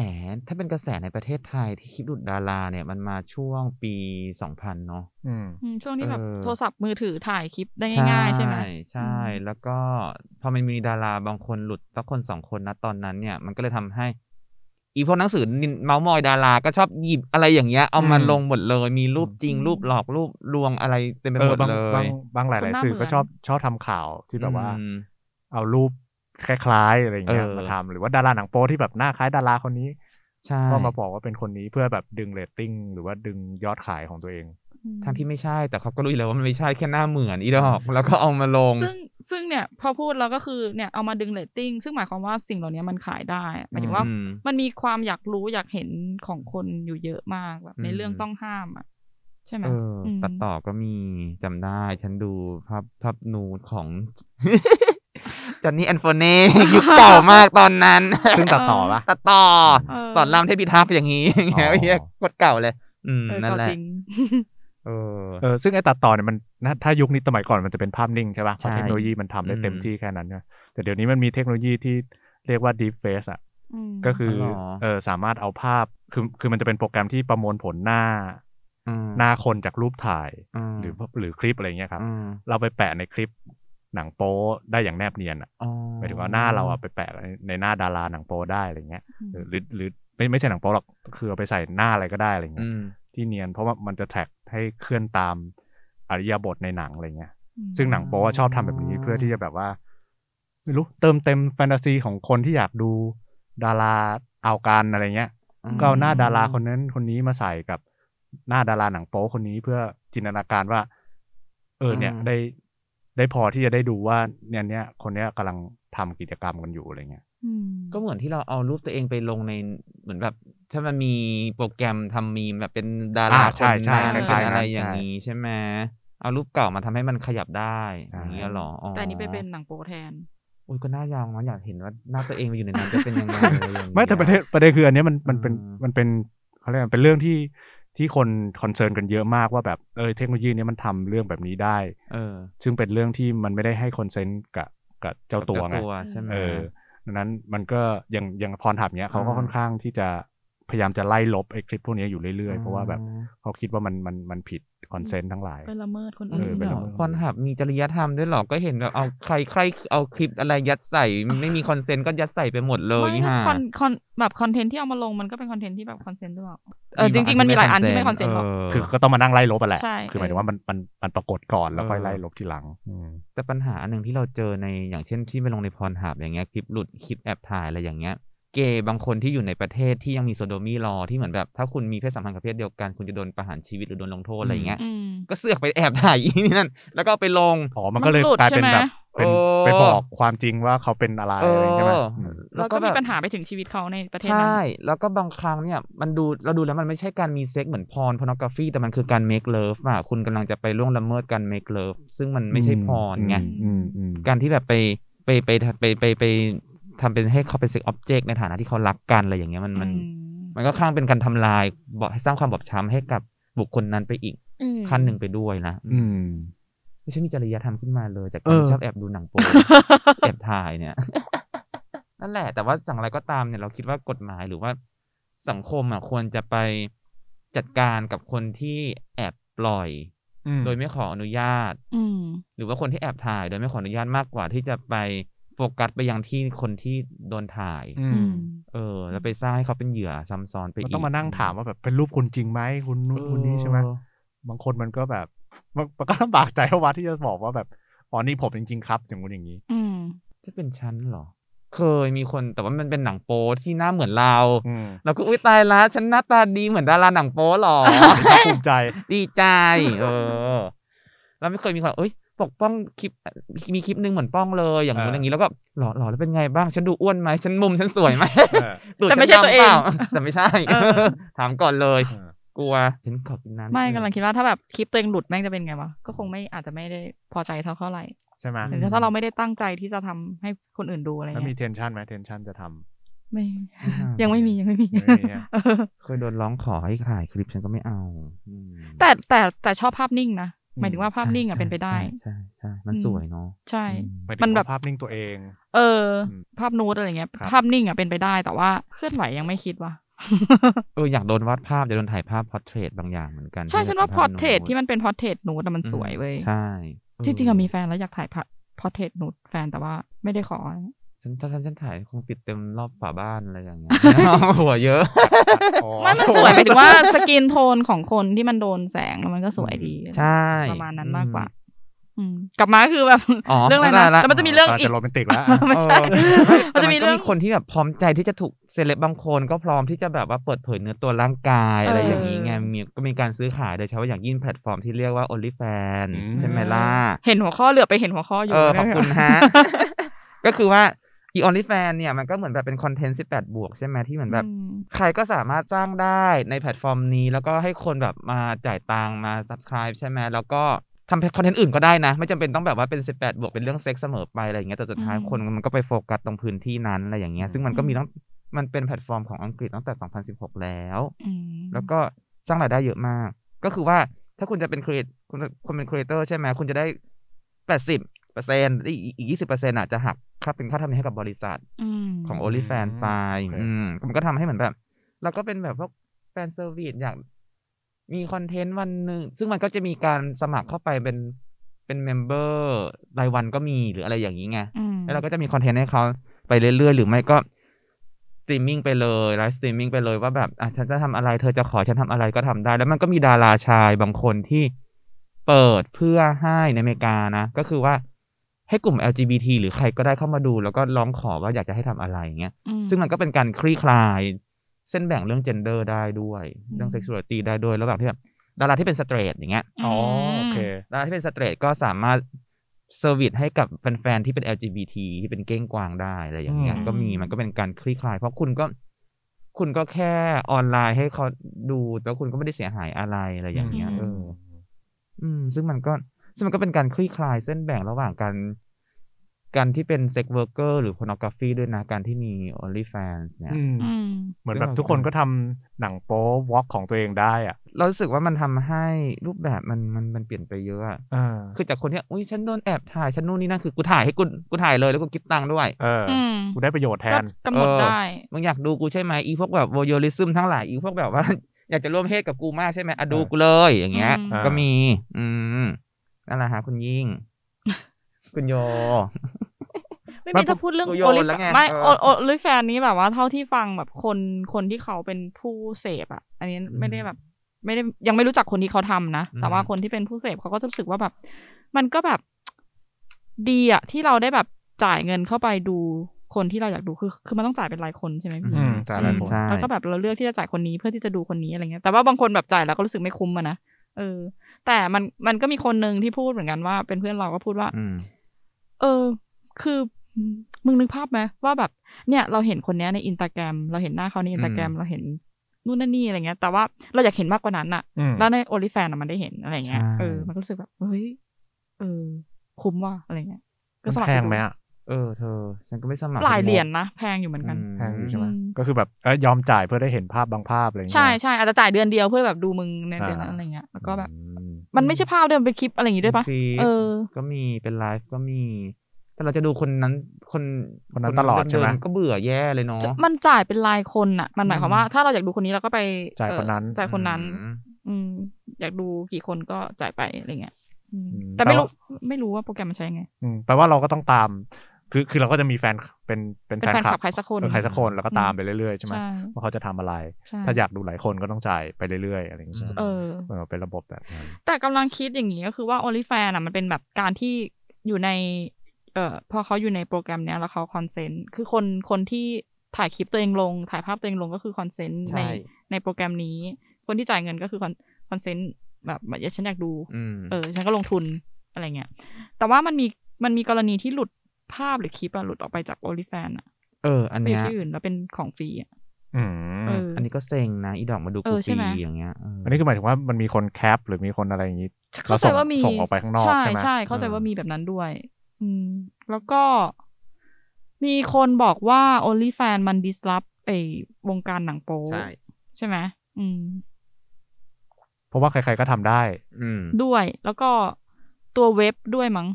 ถ้าเป็นกระแสในประเทศไทยที่คลิปหลุดดาราเนี่ยมันมาช่วงปีสองพันเนาะอืมอืมช่วงที่แบบเออโทรศัพท์มือถือถ่ายคลิปได้ง่ายๆใช่ไหมใช่อืมแล้วก็พอมันมีดาราบางคนหลุดสักคนสองคนนะตอนนั้นเนี่ย มันก็เลยทำให้ อีพวกหนังสือนินเมาส์มอยดารา ก็ชอบหยิบอะไรอย่างเงี้ย เอามาอืมลงหมดเลย มีรูปจริงรูปหลอกรูปลวงอะไรเต็มไปเอหมอดบางเลบางยบางหลายคนหน้าๆสื่อเหมืก็อนชอบชอบทำข่าวที่แบบว่าอืมเอารูปคล้ายๆอะไรอย่างเงี้ยเออมาทำหรือว่าดาราหนังโป๊ที่แบบหน้าคล้ายดาราคนนี้ใช่ก็มาบอกว่าเป็นคนนี้เพื่อแบบดึงเรตติ้งหรือว่าดึงยอดขายของตัวเอง ทั้งที่ไม่ใช่แต่เขาก็รู้อยู่แล้วว่ามันไม่ใช่แค่หน้าเหมือนอีดอกแล้วก็เอามาลง ซึ่งซึ่งเนี่ยพอพูดแล้วก็คือเนี่ยเอามาดึงเรตติ้งซึ่งหมายความว่าสิ่งเหล่านี้มันขายได้อะหมายถึงว่าอืมมันมีความอยากรู้อยากเห็นของคนอยู่เยอะมากแบบในอืมเรื่องต้องห้ามอะใช่ไหมเอออมตัดต่อก็มีจำได้ ฉันดูภาพภาพนูดของจอนนี่แอนโฟเน่ยุคเก่ามากตอนนั้น ซึ่งตัดต่อปะตัดต่อเออตอนรามเทพิทักษ์อย่างนี้อย่างเงี้ยอ๋อเฮียกดเก่าเลย อืมเออนั่นก็แหละจริง เออเออซึ่งไอ้ตัดต่อเนี่ยมันนะถ้ายุคนี้สมัยก่อนมันจะเป็นภาพนิ่งใช่ป่ะเพราะใช่เทคโนโลยีมันทำได้เต็มอืมที่แค่นั้นใช่ไหมแต่เดี๋ยวนี้มันมีเทคโนโลยีที่เรียกว่า deep face อะมก็คืออ๋อเหรอเออสามารถเอาภาพคือคือมันจะเป็นโปรแกรมที่ประมวลผลหน้าอืมหน้าคนจากรูปถ่ายมหรือหรือคลิปอะไรเงี้ยครับอืมเราไปแปะในคลิปหนังโป๊ได้อย่างแนบเนียนอะอ๋อหมายถึงว่าหน้าเราอะไปแปะในในหน้าดาราหนังโป๊ได้อะไรเงี้ยอืมหรือหรือหรือไม่ไม่ใช่หนังโป๊หรอกคือเอาไปใส่หน้าอะไรก็ได้อะไรเงี้อืยมที่เนียนเพราะว่ามันจะแท็ก ให้เคลื่อนตามอริยบทในหนังอะไรเงี้ยอืมซึ่งหนังโป๊อะชอบทำแบบนี้เพื่อที่จะแบบว่าไม่รู้เติมเต็มแฟนตาซีของคนที่อยากดูดาราเอาการอะไรเงี้ยอืมก็เอาหน้าดาราคนนั้นคนนี้มาใส่กับหน้าดาราหนังโป๊คนนี้เพื่อจินตนาการว่า เออเนี่ยอืมได้ได้พอที่จะได้ดูว่าเนี่ยเนี่ยคนเนี้ยกำลังทำกิจกรรมกันอยู่อะไรเงี้ยอืม ก็เหมือนที่เราเอารูปตัวเองไปลงในเหมือนแบบ ถ้ามันมีโปรแกรมทำมีมแบบเป็นดาราอ่าคใช่นใช่นั้นคล้ายๆเป็นอะไรนั้นอย่างใช่นี้ใช่ไหมเอารูปเก่ามาทำให้มันขยับได้ใช่อย่างนี้ยเหรออ๋อแต่อันนี้ไปเป็นหนังโป๊แทนอุ้ยก็น่ายองเนาะอยากเห็นว่าหน้าตัวเองไปอยู่ในนั้นจะเป็นยังไงอะไรอย่างเงี้ยไม่แต่ประเด็นประเด็นคืออันเนี้ยมันมันเป็นอืมมันเป็นเขาเรียกว่าเป็นเรื่องที่ที่คน concern กันเยอะมากว่าแบบเออเทคโนโลยีเนี้ยมันทำเรื่องแบบนี้ได้ เออ ซึ่งเป็นเรื่องที่มันไม่ได้ให้ consent กับกับเจ้าตัวไงตัวใช่ไหมเออ ดังนั้นมันก็อย่างอย่าง Pornhub เนี้ยเขาก็ค่อนข้างที่จะ พยายามจะไล่ลบไอ้คลิปพวกเนี้ยอยู่เรื่อยๆ เพราะว่าแบบเขาคิดว่ามันมันมันผิดconsent ทั้งหลายไปละเมิดคนเออื่อนเป็นละเมิด Pornhub มีจริยธรรมด้วยเหรอ ก็เห็นแบบเอาใครใครเอาคลิปอะไรยัดใส่ ไม่มี consent ก็ยัดใส่ไปหมดเลยไม่ฮะคอนคอนแบบคอนเทนต์ที่เอามาลงมันก็เป็นคอนเทนต์ที่แบบ consent ด้วยเปล่าเออมีจบางริงๆมันมีหลายอันที่ไม่ไม่ consentนต์หรอกเออคือก็ต้องมานั่งไล่ลบอะแหละใช่คือหมายถึงเออว่ามันมันมันปรากฏก่อนแล้วค่อยเออไล่ลบทีหลังอืมแต่ปัญหาอันหนึ่งที่เราเจอในอย่างเช่นที่ไปลงใน Pornhub อย่างเงี้ยคลิปหลุดคลิปแอบถ่ายอะไรอย่างเงี้ย เกย์บางคนที่อยู่ในประเทศที่ยังมี sodomy law ที่เหมือนแบบ ถ้าคุณมีเพศสัมพันธ์กับเพศเดียวกันคุณจะโดนประหารชีวิตหรือโดนลงโทษอะไรอย่างเงี้ยอืมก็เสือกไปแอบถ่ายอีนี่นั่นแล้วก็เอาไปลงอ๋อมันก็เลยมันหลุดกลายเป็นใช่ไหมแบบเป็นโอ้ไปบอกความจริงว่าเขาเป็นอะไรเออะไรใช่ไหมออืมแล้วก็มีปัญหาไปถึงชีวิตเขาในประเทศนั้นใช่แล้วก็บางครั้งเนี่ยมันดูเราดูแล้วมันไม่ใช่การมีเซ็กเหมือนพรพอนกราฟีแต่มันคือการ make love อะคุณกำลังจะไปล่วงละเมิดการ make love ซึ่งมันไม่ใช่พรไงอืมอืมการที่แบบไปไปไปไปไปไป ทำเป็นให้เขาเป็นเซ็กออบเจกต์ในฐานะที่เขารักกันอะไรอย่างเงี้ยมันมันอืมันก็ข้างเป็นการทำลายบอกให้สร้างความบอบช้ำให้กับบุคคลนั้นไปอีกอืมขั้นหนึ่งไปด้วยนะ อืมไม่ใช่มีจริยธรรมขึ้นมาเลย จากเอการอที่ชอบแอบดูหนังโป๊แอบถ่ายเนี่ย นั่นแหละ แต่ว่าอย่างไรก็ตามเนี่ยเราคิดว่ากฎหมายหรือว่าสังคมอะควรจะไปจัดการกับคนที่แอบปล่อยอืมโดยไม่ขออนุญาตอืมหรือว่าคนที่แอบถ่าย โดยไม่ขออนุญาตมากกว่าที่จะไป โฟกัสไปยังที่คนที่โดนถ่าย อือืมมเออ แล้วไปสร้างให้เขาเป็นเหยื่อซ้ำซ้อนไปมันอีกต้องมานั่งถามว่าแบบเป็นรูปคุณจริงไหมคุณนู้นคุณนี้ใช่ไหมเออบางคนมันก็แบบมันมันก็ลำบากใจว่าที่จะบอกว่าแบบอ๋อนี่ผมจริงๆครับ อย่างงู้นอย่างนี้ อืม จะเป็นชั้นเหรอ เคยมีคนแต่ว่ามันเป็นหนังโป๊ที่หน้าเหมือนเรา อืมเราก็อุ้ยตายละฉันหน้าตาดีเหมือนดาราหนังโป๊หรอภูมิใจ ดีใจ เออแล้วไม่เคยมีคนเอ้ย ปกป้องคลิปมีคลิปหนึ่งเหมือนป้องเลยอย่างนู้นเออออย่างนี้แล้วก็หล่อหล่อแล้วเป็นไงบ้างฉันดูอ้วนไหมฉันมุมฉันสวยไหมเออตูดแต่ไม่ใช่ฉันตัวดำปล่าเองแต่ไม่ใช่เออถามก่อนเลยเออกลัวฉันขอกินน้ำไม่นิดนึกำลังคิดว่าถ้าแบบคลิปตัวเองหลุดแม่งจะเป็นไงวะก็คงไม่อาจจะไม่ได้พอใจเท่าเท่าไหร่ใช่ไหมหรือถ้าเราไม่ได้ตั้งใจที่จะทำให้คนอื่นดูอะไรแล้วมีเงี้ยเทนชันไหมเทนชันจะทำไม่ไม่น่ายังไม่มียังไม่มียังไม่มีอะเออเคยโดนร้องขอให้ถ่ายคลิปฉันก็ไม่เอาอืมแต่แต่แต่ชอบภาพนิ่งนะ หมายถึงว่าภาพนิ่งอะใช่เป็นไปได้ ใช่ใช่ใช่มันอืมสวยเนาะใช่อืมหมายถึงมันแบบว่าภาพนิ่งตัวเอง เอออมภาพนูดอะไรเงี้ยครับภาพนิ่งอะเป็นไปได้ แต่ว่าเคลื่อนไหวยังไม่คิดว่ะเอออยากโดนวาดภาพอยากโดนถ่ายภาพ portrait บางอย่างเหมือนกัน ใช่ฉันว่าที่ portrait ที่มันเป็น portrait nude มันสวยเว้ยใช่จริงๆอะมีแฟนแล้วอยากถ่าย portrait nude แฟนแต่ว่าไม่ได้ขอ ฉันถ้าฉันฉันถ่ายคงติดเต็มรอบฝาบ้านอะไรอย่างเงี้ย หัวเยอะอ๋อไม่มันสวยหมายถึงว่า skin tone ของคนที่มันโดนแสงแล้วมันก็สวยดีใช่ประมาณนั้นมากกว่าอืมกลับมาคือแบบอ๋อเรื่องอะไรเข้าใจนะละแต่มันจะมีเรื่องอีกจะโรแมนติกแล้วไม่ใช่เออมันจะมีแต่เรื่องก็คนที่แบบพร้อมใจที่จะถูกเซเลบบางคนก็พร้อมที่จะแบบว่าเปิดเผยเนื้อตัวร่างกายอะไรอย่างนี้ไงเออมีก็มีการซื้อขายโดยเฉพาะอย่างยิ่งแพลตฟอร์มที่เรียกว่า OnlyFans อืมใช่ไหมล่ะเห็นหัวข้อเหลือบไปเห็นหัวข้ออยู่เออขอบคุณฮะก็คือว่า อี OnlyFans เนี่ยมันก็เหมือนแบบเป็นคอนเทนต์ 18 บวกใช่ไหมที่เหมือนแบบอืมใครก็สามารถจ้างได้ในแพลตฟอร์มนี้ แล้วก็ให้คนแบบมาจ่ายตังค์มา subscribe ใช่ไหมแล้วก็ทำคอนเทนต์อื่นก็ได้นะ ไม่จำเป็นต้องแบบว่าเป็น 18 บวกเป็นเรื่องเซ็กส์เสมอไปอะไรอย่างเงี้ยแต่สุดท้ายอืมคนมันก็ไปโฟกัสตรงพื้นที่นั้นอะไรอย่างเงี้ยซึ่งมันก็มีตั้งมันเป็นแพลตฟอร์มของอังกฤษตั้งแต่ 2016 แล้วอืมแล้วก็สร้างรายได้เยอะมาก ก็คือว่าถ้าคุณจะเป็น create คุณคุณเป็น creator ใช่ไหมคุณจะได้ 80เปอร์เซ็นต์อีกยี่สิบเปอร์เซ็นต์อะจะหัก ค่าเป็นค่าธรรมเนียมให้กับบริษัทอืมของ o อลิแฟนไปโอเคอืมมันก็ทำให้เหมือนแบบเราก็เป็นแบบพวก fan service อยากมีคอนเทนต์วันหนึ่งซึ่งมันก็จะมีการสมัครเข้าไปเป็นเป็น member รายวันก็มีหรืออะไรอย่างนี้ไงอืมแล้วเราก็จะมีคอนเทนต์ให้เขาไปเรื่อยๆ หรือไม่ก็สตรีมมิ่งไปเลย live streaming ไปเลยว่าแบบอะฉันจะทำอะไรเธอจะขอฉันทำอะไรก็ทำได้ แล้วมันก็มีดาราชายบางคนที่เปิดเพื่อให้ในอเมริกานะ ก็คือว่า ให้กลุ่ม LGBT หรือใครก็ได้เข้ามาดู แล้วก็ร้องขอว่าอยากจะให้ทำอะไรอย่างเงี้ยอืมซึ่งมันก็เป็นการคลี่คลาย เส้นแบ่งเรื่อง gender ได้ด้วยอืมเรื่อง sexuality ได้ด้วย แล้วแบบที่แบบดาราที่เป็น straight อย่างเงี้ย อ๋อโอเค ดาราที่เป็น straight ก็สามารถ service ให้กับแฟนๆที่เป็น LGBT ที่เป็นเก้งกวางได้อะไรอย่างเงี้ยอืมก็มีมันก็เป็นการคลี่คลาย เพราะคุณก็คุณก็แค่ออนไลน์ให้เขาดูแล้วคุณก็ไม่ได้เสียหายอะไรอะไรอย่างเงี้ย เออ อืม ซึ่งมันก็ ซึ่งมันก็เป็นการคลี่คลายเส้นแบ่งระหว่างการการที่เป็น sex worker หรือพ o r n o g r a p h y ด้วยนะ การที่มี OnlyFans เนี่ยอืมอืมเหมือนแบบทุกคนก็ทำหนังโป๊ vlog ของตัวเองได้อะเรารู้สึกว่ามันทำให้รูปแบบมันมันมันเปลี่ยนไปเยอะอะอ่าคือจากคนที่อุ้ยฉันโดนแอบถ่าย ฉันนู่นนี่นั่นคือกูถ่ายให้กูกูถ่ายเลยแล้วกูคิดตังค์ด้วย เออออืมกูได้ประโยชน์แทก็นกำหนดเออได้มึงอยากดูกูใช่ไหมอีพวกแบบโวโยลิซึมทั้งหลายอีพวกแบบว่า อยากจะร่วมเพศกับกูมากใช่ไหมอะดูกูเลยอย่างเงี้ยอืมก็มี อืม นั่นแหละฮะคุณยิ่ง คุณโย ไม่ไม่มีถ้าพูดเรื่องโยโอนลิแล้วไงไม่เออโอโอลิแฟนนี้แบบว่าเท่าที่ฟังแบบคนคนที่เขาเป็นผู้เสพอะ อันนี้ไม่ได้แบบ ไม่ได้ยังไม่รู้จักคนที่เขาทำนะอืมแต่ว่าคนที่เป็นผู้เสพเขาก็จะรู้สึกว่าแบบ มันก็แบบดีอะที่เราได้แบบจ่ายเงินเข้าไปดูคนที่เราอยากดูคือ คือมันต้องจ่ายเป็นรายคนใช่ไหมพี่อืมจ่ายรายคนใช่แล้วก็แบบเราเลือกที่จะจ่ายคนนี้เพื่อที่จะดูคนนี้อะไรเงี้ยแต่ว่าบางคนแบบจ่ายแล้วก็รู้สึกไม่คุ้มอะนะ เออ แต่มันมันก็มีคนหนึ่งที่พูดเหมือนกันว่า เป็นเพื่อนเราก็พูดว่าอืมเออ คือมึงนึกภาพไหมว่าแบบ เนี่ย เราเห็นคนเนี้ยในอินสตาแกรมเราเห็นหน้าเขาในอินสตาแกรมอืมเราเห็นนู่นนั่นนี่อะไรเงี้ย แต่ว่าเราอยากเห็นมากกว่านั้นอะอืมแล้วใน OnlyFans มันได้เห็นอะไรเงี้ยใช่เออมันก็รู้สึกแบบเฮ้ยเออคุ้มว่ะอะไรเงี้ยก็มันสมัครแพปงดูไหมอะ เออเธอ ฉันก็ไม่สมัครหลายเหรียญนะแพงอยู่เหมือนกันแพงอยู่ใช่ไหมอืมก็คือแบบเอ้ยยอมจ่ายเพื่อได้เห็นภาพบางภาพอะไรอย่างเงี้ยใช่ใช่อาจจะจ่ายเดือนเดียวเพื่อแบบดูมึงในเดือนนั้นอ่าอะไรเงี้ยแล้วก็แบบอืมมันไม่ใช่ภาพเดิมเป็นคลิปอะไรอย่างงี้ด้วยปะคลิปเออ ก็มีเป็นไลฟ์ก็มี แต่เราจะดูคนนั้นคนคนนั้นตลอดใช่ไหมเนก็เบื่อแย่เลยเนาะจะมันจ่ายเป็นรายคนอะมันหมายความว่าถ้าเราอยากดูคนนี้เราก็ไปจ่ายเอ่อคนนั้นจ่ายคนนั้นอืมอืม อยากดูกี่คนก็จ่ายไปอะไรเงี้ยอืมอืมแต่ไม่รู้แปลว่าไม่รู้ว่าโปรแกรมมันใช้ไงอืมแปลว่าเราก็ต้องตาม คือคือเราก็จะมีแฟนเป็นเป็นเป็นแฟนแฟนคคลัลับบใครสักคนเออใครสักคนแล้วก็ตามไปเรื่อยๆใช่ไหมใช่ว่าเขาจะทำอะไรใช่ถ้าอยากดูหลายคนก็ต้องจ่ายไปเรื่อยๆอะไรอย่างเงี้ยเออเออเป็นระบบแบบนั้นแต่กำลังคิดอย่างนี้ก็คือว่า OnlyFans อะมันเป็นแบบการที่อยู่ใน เอ่อพอเขาอยู่ในโปรแกรมเนี้ยแล้วเขา consent คือคนคนที่ถ่ายคลิปตัวเองลง ถ่ายภาพตัวเองลงก็คือ consent ในใช่ในโปรแกรมนี้ คนที่จ่ายเงินก็คือ consent แบบแบบฉันอยากดูอืมเออฉันก็ลงทุนอะไรเงี้ยแต่ว่ามันมีมันมีกรณีที่หลุด ภาพหรือคลิปอะหลุดออกไปจาก OnlyFans อะเออ อันไปอเนี้ยู่ยที่อื่นแล้วเป็นของฟรีอะอืมเอออันนี้ก็เซ็งนะ อีดอกมาดูเอกูอใช่ปีไหมอย่างเงี้ยเออออันนี้คือหมายถึงว่ามันมีคน cap หรือมีคนอะไรอย่างงี้เข้าใจว่ามีส่งออกไปข้างนอกใช่ใช่ไหมใช่เข้าใจเออว่ามีแบบนั้นด้วย อืม แล้วก็มีคนบอกว่า OnlyFans มัน disrupt ไอ้วงการหนังโป๊ใช่ใช่ไหมอืม เพราะว่าใครๆก็ทำได้ อืม ด้วย แล้วก็ตัวเว็บด้วยมั้ง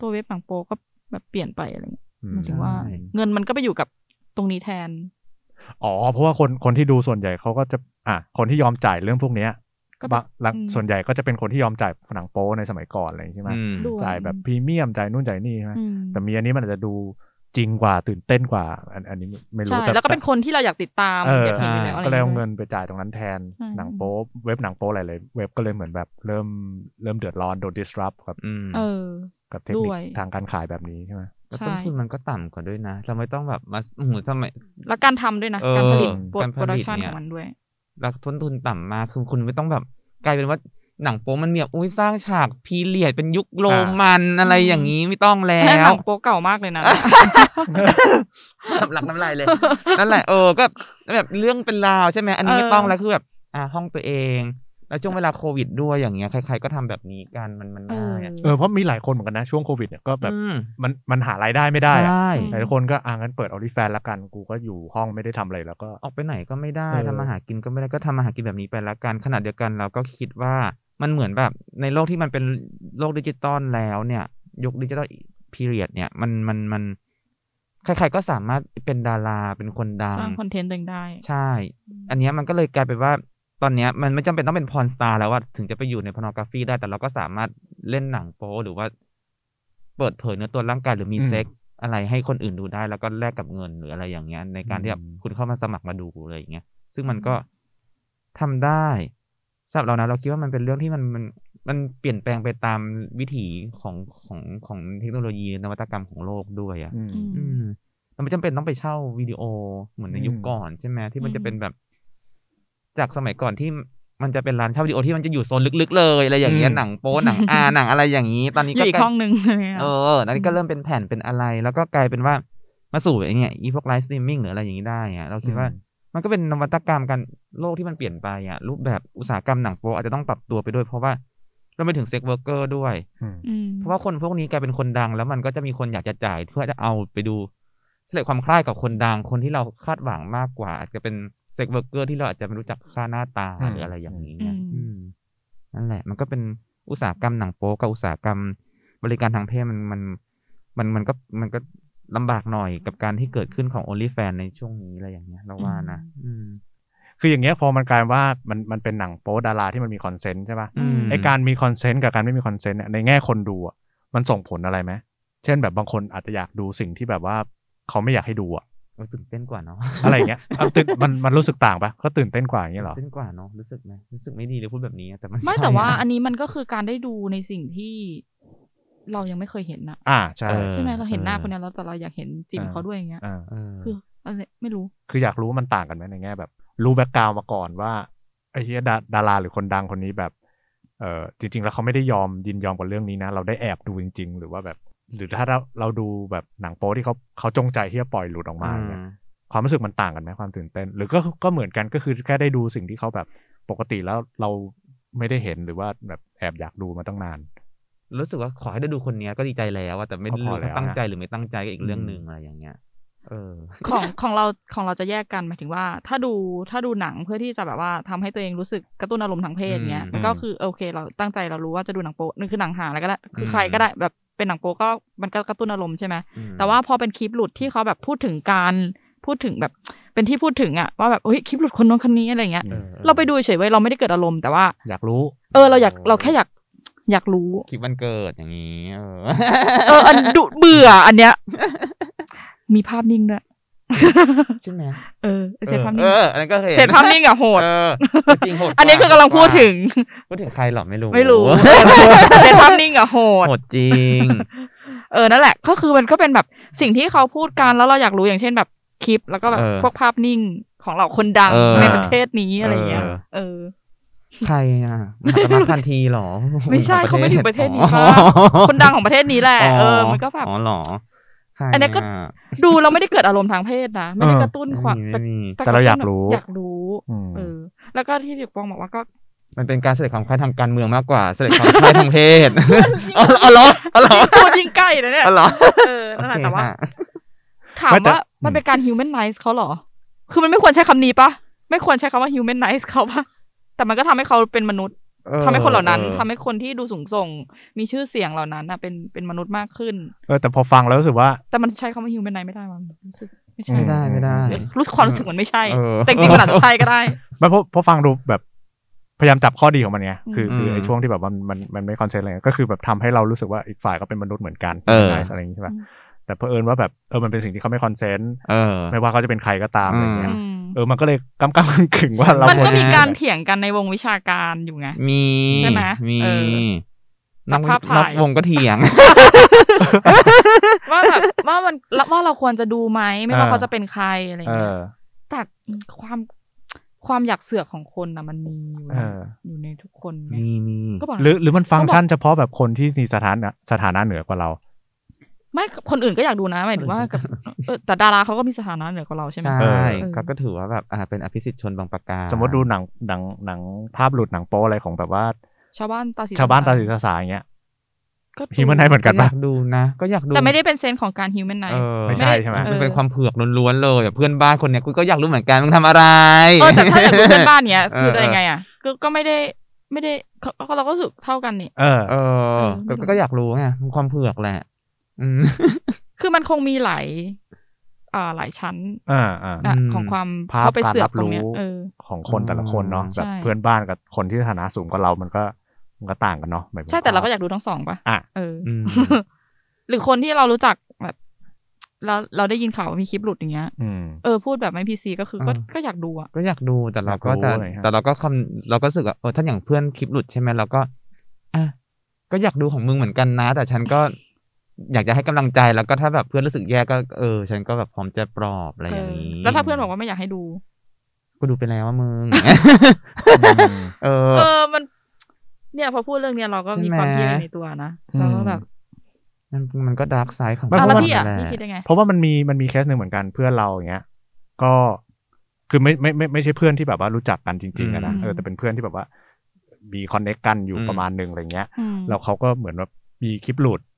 ตัวเว็บหนังโป๊ก็ แบบเปลี่ยนไปอะไรเงี้ยอืมหมายถึงว่าใช่เงินมันก็ไปอยู่กับตรงนี้แทน อ๋อ เพราะว่าคนคนที่ดูส่วนใหญ่เขาก็จะ อะคนที่ยอมจ่ายเรื่องพวกเนี้ยก็แบบบางหลังอืมส่วนใหญ่ก็จะเป็นคนที่ยอมจ่ายหนังโป๊ในสมัยก่อนอะไรอย่างงี้ใช่ไหมอืมด้วยจ่ายแบบพรีเมียมจ่ายนู่นจ่ายนี่ใช่ไหมอืมแต่มีอันนี้มันอาจจะดู จริงกว่าตื่นเต้นกว่า อันอันนี้ไม่รู้ใช่แต่แล้วก็เป็นคนที่เราอยากติดตามเอออยากเห็นอยู่แล้วอะไรก็เลยเอางี้ยเงินไปจ่ายตรงนั้นแทนใช่หนังโป๊เว็บหนังโป๊หลายๆเว็บก็เลยเหมือนแบบเริ่มเริ่มเดือดร้อนโดน disrupt กับอืมเออกับเทคนิด้ควยทางการขายแบบนี้ใช่ไหมแล้วใช่ต้นทุนมันก็ต่ำกว่าด้วยนะ เราไม่ต้องแบบมาโอ้โหทำไมแล้วการทำด้วยนะเออการผลิตโปรการผลิตดักชันเนี่ขยองมันด้วย แล้วต้นทุนต่ำมากคือคุณไม่ต้องแบบกลายเป็นว่า หนังโป๊มันมีแบบอุ้ยสร้างฉากพีเรียดเป็นยุคโรมันอะไรอย่างนี้ไม่ต้องแล้หวนังโป๊เก่ามากเลยนะสำลักน้ำลายเลยนั่นแหละเออก็แบบเรื่องเป็นราวใช่ไหมอันนี้ไม่เออต้องแล้วคือแบบ อ่าห้องตัวเอง แล้วช่วงเวลาโควิดด้วยอย่างเงี้ยใครๆก็ทำแบบนี้กันมันมันเอง่าอยอะเออเพราะมีหลายคนเหมือนกันนะช่วงโควิดเนี่ยก็แบบอืมมันมันหารายได้ไม่ได้อะใช่หลายคนก็อ่างั้นเปิดออริแฟนละกันกูก็อยู่ห้องไม่ได้ทำอะไรแล้วก็ออกไปไหนก็ไม่ได้เออทำมาหากินก็ไม่ได้ก็ทำมาหากินแบบนี้ไปละกันขนาดเดียวกันเราก็คิดว่า มันเหมือนแบบในโลกที่มันเป็นโลกดิจิตอลแล้วเนี่ยยุคดิจิตอล period เนี่ยมันมันมันใครๆก็สามารถเป็นดาราเป็นคนดังสร้าง content ตัวเองได้ ใช่ อันเนี้ยมันก็เลยกลายเป็นว่าตอนเนี้ยมันไม่จำเป็นต้องเป็น porn star แล้วว่าถึงจะไปอยู่ใน pornography ได้แต่เราก็สามารถเล่นหนังโป๊หรือว่า เปิดเผยเนื้อตัวร่างกายหรือมีอืมเซ็กอะไรให้คนอื่นดูได้ แล้วก็แลกกับเงินหรืออะไรอย่างเงี้ย ในการที่แบบอืมคุณเข้ามาสมัครมาดูอะไรอย่างเงี้ยซึ่งมันก็ทำได้ สำหรับเรานะเราคิดว่ามันเป็นเรื่องที่มันมันมันเปลี่ยนแปลงไปตามวิถีของของของเทคโนโลยีนวัตกรรมของโลกด้วยอะอืมอืมอืมมันไม่จำเป็นต้องไปเช่าวิดีโอเหมือนในยุคอืมก่อนใช่ไหมที่มันอืมจะเป็นแบบ จากสมัยก่อนที่มันจะเป็นร้านเช่าวิดีโอที่มันจะอยู่โซนลึกๆเลยอะไรอย่างเงี้ยหนังโป๊หนังอาหนังอะไรอย่างนี้ ตอนนี้อยู่ก็อีกกลายห้องหนึ่งอะไรเงี้ยเออตอนนี้ก็เริ่มเป็นแผ่นเป็นอะไร แล้วก็กลายเป็นว่ามาสู่ไอ้เนี่ยอีพวก live streaming หรืออะไรอย่างนี้ได้อะเราคิดว่าอื มมันก็เป็นนวัตกรรมกันโลกที่มันเปลี่ยนไปอะรูปแบบอุตสาหกรรมหนังโป๊อาจจะต้องปรับตัวไปด้วย เพราะว่าเราไปถึง sex worker ด้วยอืมอืมเพราะว่าคนพวกนี้กลายเป็นคนดัง แล้วมันก็จะมีคนอยากจะจ่ายเพื่อจะเอาไปดูเสลความคล้ายกับคนดังคนที่เราคาดหวังมากกว่า อาจจะเป็น sex worker ที่เราอาจจะไม่รู้จักค่าหน้าตาอืมหรืออะไรอย่างนี้อืเนี่ยมอืมนั่นแหละ มันก็เป็นอุตสาหกรรมหนังโป๊กับอุตสาหกรรม บริการทางเพศมันมันมันมันก็มันก็ ลำบากหน่อยกับการที่เกิดขึ้นของ OnlyFans ในช่วงนี้อะไรอย่างเงี้ยเราว่านะอืมคืออย่างเงี้ยพอมันกลายว่ามันมันเป็นหนังโป๊ดาราที่มันมี consent ใช่ป่ะอืมไอการมี consent กับการไม่มี consent เนี่ยในแง่คนดูอะมันส่งผลอะไรไหมเช่นแบบบางคนอาจจะอยากดูสิ่งที่แบบว่าเขาไม่อยากให้ดูอะโอ้ยตื่นเต้นกว่าเนาะอะไรอย่างเงี้ยเอาตื่นมันมันรู้สึกต่างปะก็ตื่นเต้นกว่าอย่างเงี้ยเหรอตื่นเต้นกว่าเนาะรู้สึกไหมรู้สึกไม่ดีเลยพูดแบบนี้แต่มันไม่ใช่แต่ว่าะอันนี้มันก็คือการได้ดูในสิ่งที่ เรายังไม่เคยเห็นนะอ่าใช่เออใช่ไหมเราเห็นหน้าเออคนนี้แล้วแต่เราอยากเห็นจิมเออเขาด้วยอย่างเงี้ยอ่าเออคืออะไรไม่รู้ คืออยากรู้ว่ามันต่างกันไหมในแง่แบบ รู้แบ็กกราวมาก่อนว่าไอ้เฮียดาดาราหรือคนดังคนนี้แบบเออจริง ๆ แล้วเขาไม่ได้ยอมยินยอมกับเรื่องนี้นะ เราได้แอบดูจริง ๆ หรือว่าแบบ หรือถ้าเราเราดูแบบหนังโป๊ที่เขาเขาจงใจที่จะปล่อยหลุดออกมาเนี่ยความรู้สึกมันต่างกันไหมความตื่นเต้น หรือก็ก็เหมือนกันก็คือแค่ได้ดูสิ่งที่เขาแบบปกติแล้วเราไม่ได้เห็นหรือว่าแบบแอบอยากดูมาตั้งนาน รู้สึกว่าขอให้ได้ดูคนเนี้ยก็ดีใจแล้วอะแต่ไม่ก็รู้พอแล้วว่าตั้งใจนะหรือไม่ตั้งใจก็อีกเรื่องอืมหนึ่งอะไรอย่างเงี้ยเออของของเราของเราจะแยกกันหมายถึงว่า ถ้าดูถ้าดูหนังเพื่อที่จะแบบว่าทำให้ตัวเองรู้สึกกระตุ้นอารมณ์ทางเพศเงี้ยอืมมันก็คือโอเค เราตั้งใจเรารู้ว่าจะดูหนังโป๊นั่นคือหนังหาอะไรก็ได้คือใครก็ได้แบบเป็นหนังโป๊ก็มันก็กระตุ้นอารมณ์ใช่ไหมอืมแต่ว่าพอเป็นคลิปหลุดที่เขาแบบพูดถึงการพูดถึงแบบเป็นที่พูดถึงอะว่าแบบเฮ้ยคลิปหลุดคนนู้นคนนี้อะไรเงี้ยออเราไปดูเฉยๆเว้ยเราไม่ได้เกิดอารมณ์แต่ว่า อยากรู้ เออเราอยากเราแค่อยาก อยากรู้คลิปวันเกิดอย่างนี้ เออเอออันดุเบื่อ อันเนี้ย มีภาพนิ่งด้วยใช่ไหมเออเศษภาพเอนิ่งออันนั้นก็เห็นเศษภาพนิ่งอะโหดเออจริงโหดอันนี้คือกำลังพูดถึงพูดถึงใครหรอไม่รู้ไม่รู้เศษภาพนิ่งอะโหดโหดจริง เออนั่นแหละ ก็คือมันก็เป็นแบบสิ่งที่เขาพูดกันแล้วเราอยากรู้อย่างเช่นแบบคลิป แล้วก็แบบเออพวกภาพนิ่งของเราคนดังเออในประเทศนี้อะไรเงี้ยเออเออ ใครอะมหาตมะคันทีหรอ ไม่ใช่ของเขาไม่ได้อยู่ประเทศนี้อ๋อปะคนดังของประเทศนี้แหละเออมันก็แบบอ๋อเหรอใครอันนี้ก็ะดูเราไม่ได้เกิดอารมณ์ทางเพศนะ ไม่ได้เออกระตุ้นความไม่มีแต่เราอยากรู้อยากรู้อืมเออ แล้วก็ที่พี่ปองบอกว่าก็ มันเป็นการเสด็จความใคร่ทางการเมืองมากกว่าเสด็จความใคร่ทางเพศอ๋ออ๋อเหรออ๋อเหรอพูดยิ่งใกล้นะเนี่ยอ๋อเหรอเออนั่นแหละโอเคแต่ว่าค่ะถามไม่แต่ว่ามันเป็นการ humanize เขาเหรอ คือมันไม่ควรใช้คำนี้ปะไม่ควรใช้คำว่า humanize เขาปะ แต่มันก็ทำให้เขาเป็นมนุษย์เออทำให้คนเหล่านั้นออทำให้คนที่ดูสูงส่ง มีชื่อเสียงเหล่านั้นน่ะเป็นเป็นมนุษย์มากขึ้น เออแต่พอฟังแล้วรู้สึกว่า แต่มันใช้คำว่า humanize ไม่ได้มันรู้สึกไม่ใช่ไม่ได้ไม่ได้รู้สึกความรู้สึกมันไม่ใช่เออแต่จริงๆมันอาจจะใช่ก็ได้ไม่เพราะเพราะฟังดูแบบพยายามจับข้อดีของมันไงคืออืมคือไอ้ช่วงที่แบบมันมันมันไม่ consent อะไรเงี้ยก็คือแบบทำให้เรารู้สึกว่าอีกฝ่ายก็เป็นมนุษย์เหมือนกันเอออะไรอย่างงี้ใช่ป่ะอืมแต่เพอเอิญว่าแบบเออมันเป็นสิ่งที่เขาไม่ consent เออไม่ว่าเขาจะเป็นใครก็ตามอะไรเงี้ยอืม เออมันก็เลยกำกำกึ่งๆว่าเรามันก็ควรมีการเถียงกันในวงวิชาการอยู่ไง มีใช่ไหมมีเออนอกจากภาพถ่ายนอกวงก็เถียง ว่าแบบว่ามันว่าเราควรจะดูไหมไม่ว่าเขาจะเป็นใครอะไรเอเงี้ยอแต่ความความอยากเสือกของคนนะมันมีอยู่เอนะออยู่ในทุกคนไงมีมีก็บอกหรือหรือมันฟังก์ชันเฉพาะแบบคนที่มีสถานะสถานะเหนือกว่าเรา ไม่คนอื่นก็อยากดูนะหมายถึงว่ากับเออแต่ดาราเขาก็มีสถานะเหนือกว่าเราใช่ไหมใช่เออก็ก็ถือว่าแบบอ่าเป็นอภิสิทธิ์ชนบางประการสมมติดูหนังหนังหนังภาพหลุดหนังโป๊อะไรของแบบว่า ชาวบ้านตาสีชาวบ้านตาสีตาสาอย่างเงี้ยก็ดูฮิวแมนไนเหมือนก็กันอปะยากดูนะ ก็อยากดู แต่ไม่ได้เป็นเซนส์ของการฮิวแมนไนเออไม่ใช่ใช่ไหมมันเป็นความเผือกล้วนๆเลยอะเพื่อนบ้านคนเนี้ยกูก็อยากรู้เหมือนกันมึงทำอะไรเออแต่ถ้าอย่างเพื่อนบ้านเนี้ยเออคือจะยังไงอะก็ก็ไม่ได้ไม่ได้เขาเราก็รู้สึกเท่ากันนี่เออเออเออก็ก็อยากรู้ไงมันความเผือกแหละอืม คือมันคงมีหลายอ่าหลายชั้น อ่าอ่าอะอืมของความภาพเข้าไปการเสือรักบตรงรู้เนี้ยเออของคนแต่ละคนเนาะใช่แบบเพื่อนบ้านกับคนที่ฐานะสูงกว่าเรามันก็มันก็ต่างกันเนาะหมยถึงใช่แต่เราก็ภพอยากดูทั้งสองปะอะเออออืมหรือคนที่เรารู้จักแบบแล้วเราได้ยินข่าวว่ามีคลิปหลุดอย่างเงี้ยอืมเออพูดแบบไม่พีซีก็คือก็อ่าก็อยากดูอะก็อยากดูแต่เราก็อยากรู้จะอะไรครับแต่เราก็คำเราก็รู้สึกว่าเออถ้าอย่างเพื่อนคลิปหลุดใช่ไหมเราก็อะก็อยากดูของมึงเหมือนกันนะ แต่ฉันก็ อยากจะให้กำลังใจแล้วก็ถ้าแบบเพื่อนรู้สึกแย่ก็เออ ฉันก็แบบพร้อมจะปลอบอะไรอย่างนี้เออแล้วถ้าเพื่อนบอกว่าไม่อยากให้ดูกูดูไปแล้วว่ามึงเออเออ มัน เนี่ยพอพูดเรื่องเนี้ยเราก็มีความใช่ไหมเพียในตัวนะอืมเราก็แบบมันมันก็ดาร์กไซด์ของไม่อะเพแล้วราะว่าพี่อะแหลพี่คิดยังไง เพราะว่ามันมีมันมีเคสหนึ่งเหมือนกันเพื่อนเราอย่างเงี้ย ก็คือไม่ไม่ไม่ไม่ใช่เพื่อนที่แบบว่ารู้จักกันจริงๆอะนะอืมเออแต่เป็นเพื่อนที่แบบว่า มีคอนเนคกันอยู่อืมประมาณหนึ่งอะไรเงี้ยอืมแล้วเขาก็เหมือนว่ามีคลิปหลุดอืมอืม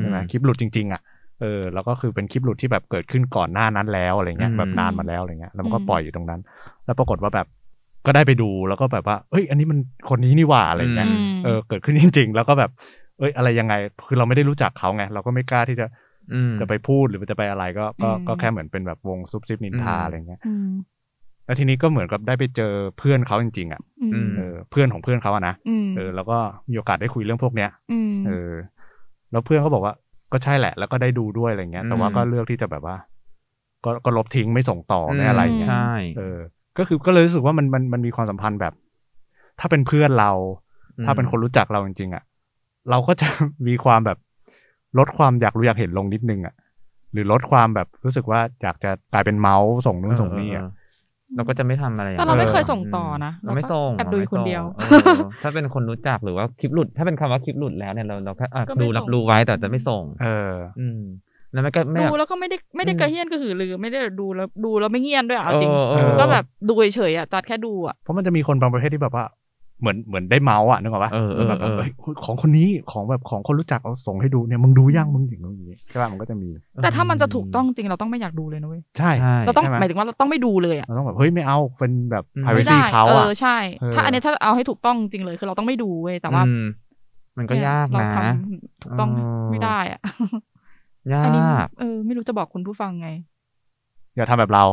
ใช่ไหมคลิปหลุดจริง ๆ อะเออแล้วก็คือเป็นคลิปหลุดที่แบบเกิดขึ้นก่อนหน้านั้นแล้วอะไรเงี้ยอืมแบบนานมาแล้วอะไรเงี้ยแล้วมันก็อืมปล่อยอยู่ตรงนั้น แล้วปรากฏว่าแบบก็ได้ไปดูแล้วก็แบบว่าเอ้ย อันนี้มันคนนี้นี่หว่าอะไรเงี้ยอืมเออเกิดขึ้นจริง ๆ แล้วก็แบบ เอ้ยอะไรยังไง คือเราไม่ได้รู้จักเขาไงเราก็ไม่กล้าที่จะอืมจะไปพูดหรือจะไปอะไรก็ก็อืมก็แค่เหมือนเป็นแบบวงซุบซิบนินทาอืมอะไรเงี้ยอืมแล้วทีนี้ก็เหมือนกับได้ไปเจอเพื่อนเขาจริง ๆ อะอืมเออเพื่อนของเพื่อนเขาอะนะอืมเออ แล้วก็มีโอกาสได้คุยเรื่องพวกเนี้ยอืมเออ แล้วเพื่อนเขาบอกว่าก็ใช่แหละ แล้วก็ได้ดูด้วยอะไรเงี้ย แต่ว่าอืมก็เลือกที่จะแบบว่า ก็ก็ลบทิ้งไม่ส่งต่อไม่อะไรเงี้ยใช่เออ ก็คือก็เลยรู้สึกว่ามันมันมันมีความสัมพันธ์แบบ ถ้าเป็นเพื่อนเรา ถ้าเป็นคนรู้จักเราจริงๆอะเราก็จะมีความแบบลดความอยากรู้อยากเห็นลงนิดนึงอะหรือลดความแบบรู้สึกว่าอยากจะกลายเป็นเมาส์ส่งนู่นส่งนี่อะ เเราก็จะไม่ทำอะไรอย่งแต่นั้นเราไม่เออเคยส่งต่อนะเราไม่ส่งแอบดูอยู่คนเดียวราไม่ส่งเออถ้าเป็นคนรู้จักหรือว่าคลิปหลุด ถ้าเป็นคำว่าคลิปหลุดแล้วเนี่ยเราเราแค่อะก็ไม่ดูส่งรับรู้ไว้แต่จะไม่ส่ง เออ อืมแล้วไม่ก็ไม่ดูแล้วก็ไม่ได้ไม่ได้อืมกระเฮี้ยนกระหือรือไม่ได้ดูแล้วดูแล้วไม่เงียนด้วยอะเอาจริงเออเออก็แบบดูเฉยๆอะจัดแค่ดูอะเพราะมันจะมีคนบางประเภทที่แบบว่า เหมือนเหมือนได้เมาส์อะนึกออกปะเออเออแบบเออเอ้ยของคนนี้ของแบบของคนรู้จักเอาส่งให้ดูเนี่ยมึงดูยังมึงอย่างนู้นอย่างนี้ใช่ป่ะมันก็จะมี แต่ถ้ามันจะถูกต้องจริงเราต้องไม่อยากดูเลยนะเว้ยใช่ใช่เราต้องใช่ไหมหมายถึงว่าเราต้องไม่ดูเลยอะเราต้องแบบเฮ้ยไม่เอาเป็นแบบอืมไม่ privacy ได้เขาเออะอใช่เออถ้าอันนี้ถ้าเอาให้ถูกต้องจริงเลยคือเราต้องไม่ดูเว้ยแต่ว่าอืมมันก็เนี่ยยากเรานะทำถูกต้องเออไม่ได้อะยาอันนี้กเออ ไม่รู้จะบอกคุณผู้ฟังไงอย่าทำแบบเรา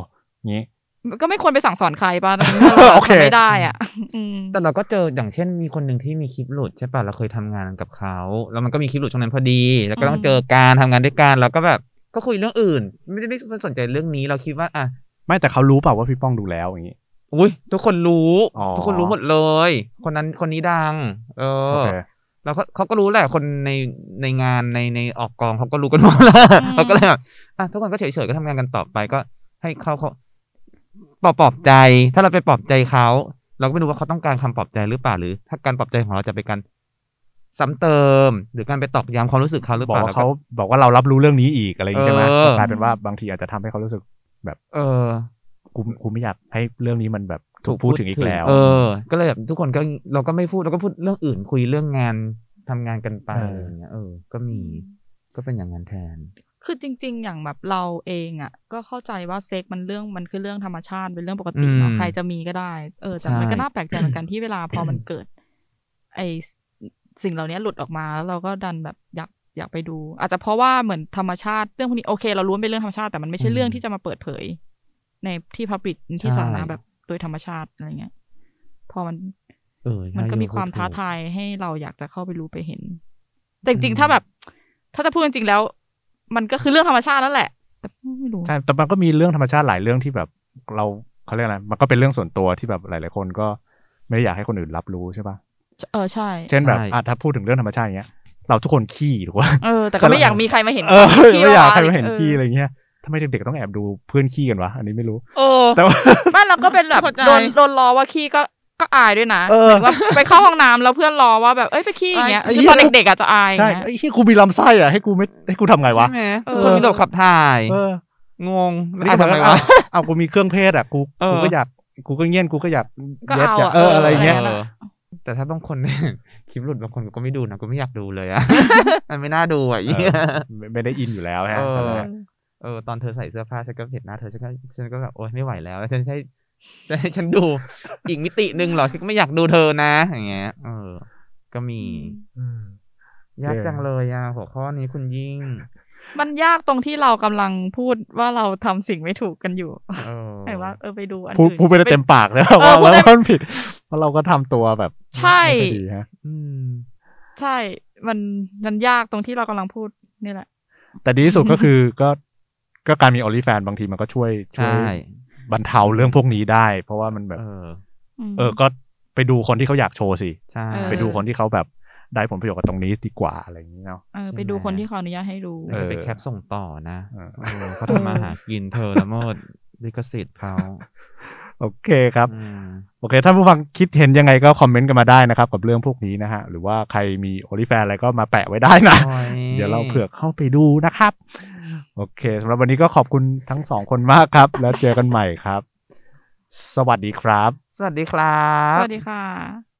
งี้ ก็ไม่ควรไปสั่งสอนใครป่ะโอเคทำไม่ได้อะอืมแต่เราก็เจออย่างเช่นมีคนหนึ่งที่มีคลิปหลุดใช่ป่ะเราเคยทำงานกับเขาแล้วมันก็มีคลิปหลุดช่วงนั้นพอดี แล้วก็ต้องอืมเจอการทำงานด้วยกันแล้วก็แบบก็คุยเรื่องอื่น ไม่ได้ไม่สนใจเรื่องนี้เราคิดว่าอะไม่แต่เขารู้เปล่าว่าพี่ป้องดูแล้วอย่างนี้อุ้ยทุกคนรู้อ๋อทุกคนรู้หมดเลย คนนั้นคนนี้ดัง เอโออเคแล้วเขาเขาก็รู้แหละคนในในงานในในออกกองเขาก็รู้กันหมดแล้วอืมเขาก็เลยแบบอะทุกคนก็เฉยๆก็ทำงานกันต่อไปก็ให้เขาเขา ปลอบปลอบใจ ถ้าเราไปปลอบใจเขาเราก็ไม่รู้ว่าเขาต้องการคำปลอบใจหรือเปล่าหรือ ถ้าการปลอบใจของเราจะเป็นการซ้ำเติม หรือการไปตอกย้ำความรู้สึกเขาหรือบอกเปล่าว่าเขาบอกว่าเรารับรู้เรื่องนี้อีกอะไรอย่างงี้ใช่ไหมเออก็กลายเป็นว่าบางทีอาจจะทำให้เขารู้สึกเออกูกูไม่อยากให้เรื่องนี้มันแบบถูกพูดถึงอีกแล้ว เออ ก็เลยแบบทุกคนก็เราก็ไม่พูดเราก็พูดเรื่องอื่นคุยเรื่องงานทำงานกันไปเออออะไรอย่างเงี้ยเออ ก็มีก็เป็นอย่างนั้นแทน คือจริง ๆ อย่างแบบเราเองอะ ก็เข้าใจว่าเซ็กมันเรื่องมันคือเรื่องธรรมชาติเป็นเรื่องปกติเนาะอืมใครจะมีก็ได้ เออแต่ใช่มันก็น่าแปลกใจเหมือนกันที่เวลาพอมันเกิด ไอสิ่งเหล่านี้หลุดออกมาแล้วเราก็ดันแบบอยากอยากไปดู อาจจะเพราะว่าเหมือนธรรมชาติเรื่องพวกนี้โอเค เรารู้ว่าเป็นเรื่องธรรมชาติแต่มันไม่ใช่เรื่องที่จะมาเปิดเผย ในที่พับลิกที่สาธารณะแบบโดยธรรมชาติอะไรเงี้ยพอมันเออมันก็ใช่มีความพูดท้าถูกทายให้เราอยากจะเข้าไปรู้ไปเห็น แต่จริงอืมๆถ้าแบบ ถ้าจะพูดจริงๆแล้ว มันก็คือเรื่องธรรมชาตินั่นแหละแต่ไม่รู้ใช่แต่มันก็มีเรื่องธรรมชาติหลายเรื่องที่แบบเราเขาเรียกอะไรมันก็เป็นเรื่องส่วนตัวที่แบบหลาย ๆ คนก็ไม่ได้อยากให้คนอื่นรับรู้ใช่ปะเออใช่ เช่นแบบใช่อะถ้าพูดถึงเรื่องธรรมชาติอย่างเงี้ย เราทุกคนขี้ถูกป่ะเออแต่ก็ไม่อยากมีใครมาเห็นเออขี้ไม่อยากว่ใครมาเห็นขี้ออะไรเงี้ยทำไมเด็กๆต้องแอบดูเพื่อนขี้กันวะ อันนี้ไม่รู้เออแต่ว่าบ้านเราก็เป็นแบบเข้าใจโดนโดนล้อว่าขี้ก็ ก็อายด้วยนะเออหมายถึงว่าไปเข้าห้องน้ำแล้วเพื่อนล้อว่าแบบเอ้ยไปขี้อย่างเงี้ยไอ้คือตอนเหี้ยเด็กๆอาจจะอายใช่อย่างเงี้ยไอ้ที่กูมีลำไส้อะให้กูไม่ให้กูทำไงวะใช่ไหมเอทุอกคนมีระบบขับถ่ายเอองงอันนี้อะก็ทำแบบไมว่าวะเอากูมีเครื่องเพศอะกูเออกูก็อยากกูก็เงี้ยนกูก็อยากก็ย็ดเอายอะเอออะไรเงี้ยเออเออแต่ถ้าบางคนคลิปหลุดบางคนก็ไม่ดูนะก็ไม่อยากดูเลยอะมันไม่น่าดูอะเออีอไม่ไม่ได้อินอยู่แล้วฮะเออนั่นแหละเออตอนเธอใส่เสื้อผ้าฉันก็เห็นหน้าเธอฉันก็ฉันก็แบบโอ๊ยไม่ไหวแล้วฉันให้ จะให้ฉันดูอีกมิติหนึ่งเหรอฉันก็ไม่อยากดูเธอนะ อย่างเงี้ย เออ ก็มียากจังเลยอะหัวข้อนี้คุณยิ่ง มันยากตรงที่เรากำลังพูดว่าเราทำสิ่งไม่ถูกกันอยู่เออแต่ว่าเออไปดูอันพูดอื่นพูดไปได้เต็มปากเลยเออว่าพูดได้ว่ามันผิดเพราะเราก็ทำตัวแบบ ใช่ไม่ค่อยดีฮะอืมใช่ มันมันยากตรงที่เรากำลังพูดนี่แหละ แต่ดีที่สุดก็คือก็ก็การมีออลิแฟนบางทีมันก็ช่วยช่วใช่ย บรรเทาเรื่องพวกนี้ได้ เพราะว่ามันแบบ เออเออก็ไปดูคนที่เขาอยากโชว์สิ ใช่เออไปดูคนที่เขาแบบได้ผลประโยชน์กับตรงนี้ดีกว่าอะไรอย่างนี้เนาะเออใช่ไปดูไหมคนที่เขาอนุญาตให้ดูเออไปแคปส่งต่อนะเออเออเขาทำมาหากินเธอละเมิดลิขสิทธิ์เขาโอเคครับอืมโอเคท่านผู้ฟังคิดเห็นยังไงก็คอมเมนต์กันมาได้นะครับ กับเรื่องพวกนี้นะฮะ หรือว่าใครมีโอลิแฟนอะไรก็มาแปะไว้ได้นะโอ้ยเดี๋ยวเราเผื่อเข้าไปดูนะครับ โอเคสำหรับวันนี้ก็ขอบคุณทั้งสองคนมากครับ แล้วเจอกันใหม่ครับ สวัสดีครับ สวัสดีครับ สวัสดีค่ะ